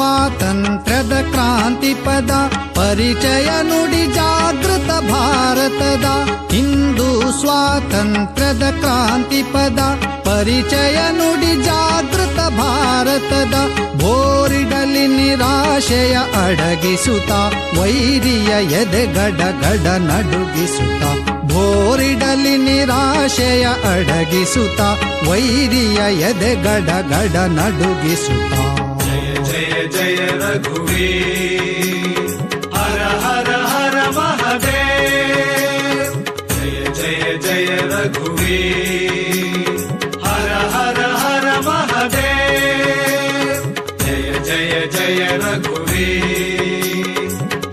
ಸ್ವಾತಂತ್ರ್ಯದ ಕ್ರಾಂತಿ ಪದ ಪರಿಚಯ ನುಡಿ ಜಾಗೃತ ಭಾರತದ. ಹಿಂದೂ ಸ್ವಾತಂತ್ರ್ಯದ ಕ್ರಾಂತಿ ಪದ ಪರಿಚಯ ನುಡಿ ಜಾಗೃತ ಭಾರತದ. ಬೋರಿಡಲಿ ನಿರಾಶೆಯ ಅಡಗಿಸುತ್ತ, ವೈರಿಯ ಎದೆ ಗಡ ಗಡ ನಡುಗಿಸುತ್ತ, ಬೋರಿಡಲಿ ನಿರಾಶೆಯ ಅಡಗಿಸುತ್ತ, ವೈರಿಯ ಎದೆ ಗಡ ಗಡ ನಡುಗಿಸುತ್ತ. जय जय जय रघुवीर हर हर हर महादेव जय जय जय रघुवीर हर हर हर महादेव जय जय जय रघुवीर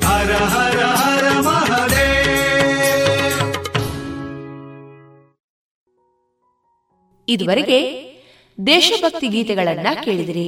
हर हर हर महादेव ಇದುವರೆಗೆ ದೇಶಭಕ್ತಿ ಗೀತೆಗಳನ್ನ ಕೇಳಿದಿರಿ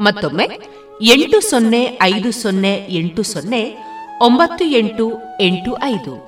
ಮತ್ತೊಮ್ಮೆ ಎಂಟು ಸೊನ್ನೆ ಐದು ಸೊನ್ನೆ ಎಂಟು ಸೊನ್ನೆ ಒಂಬತ್ತು ಎಂಟು ಎಂಟು ಐದು.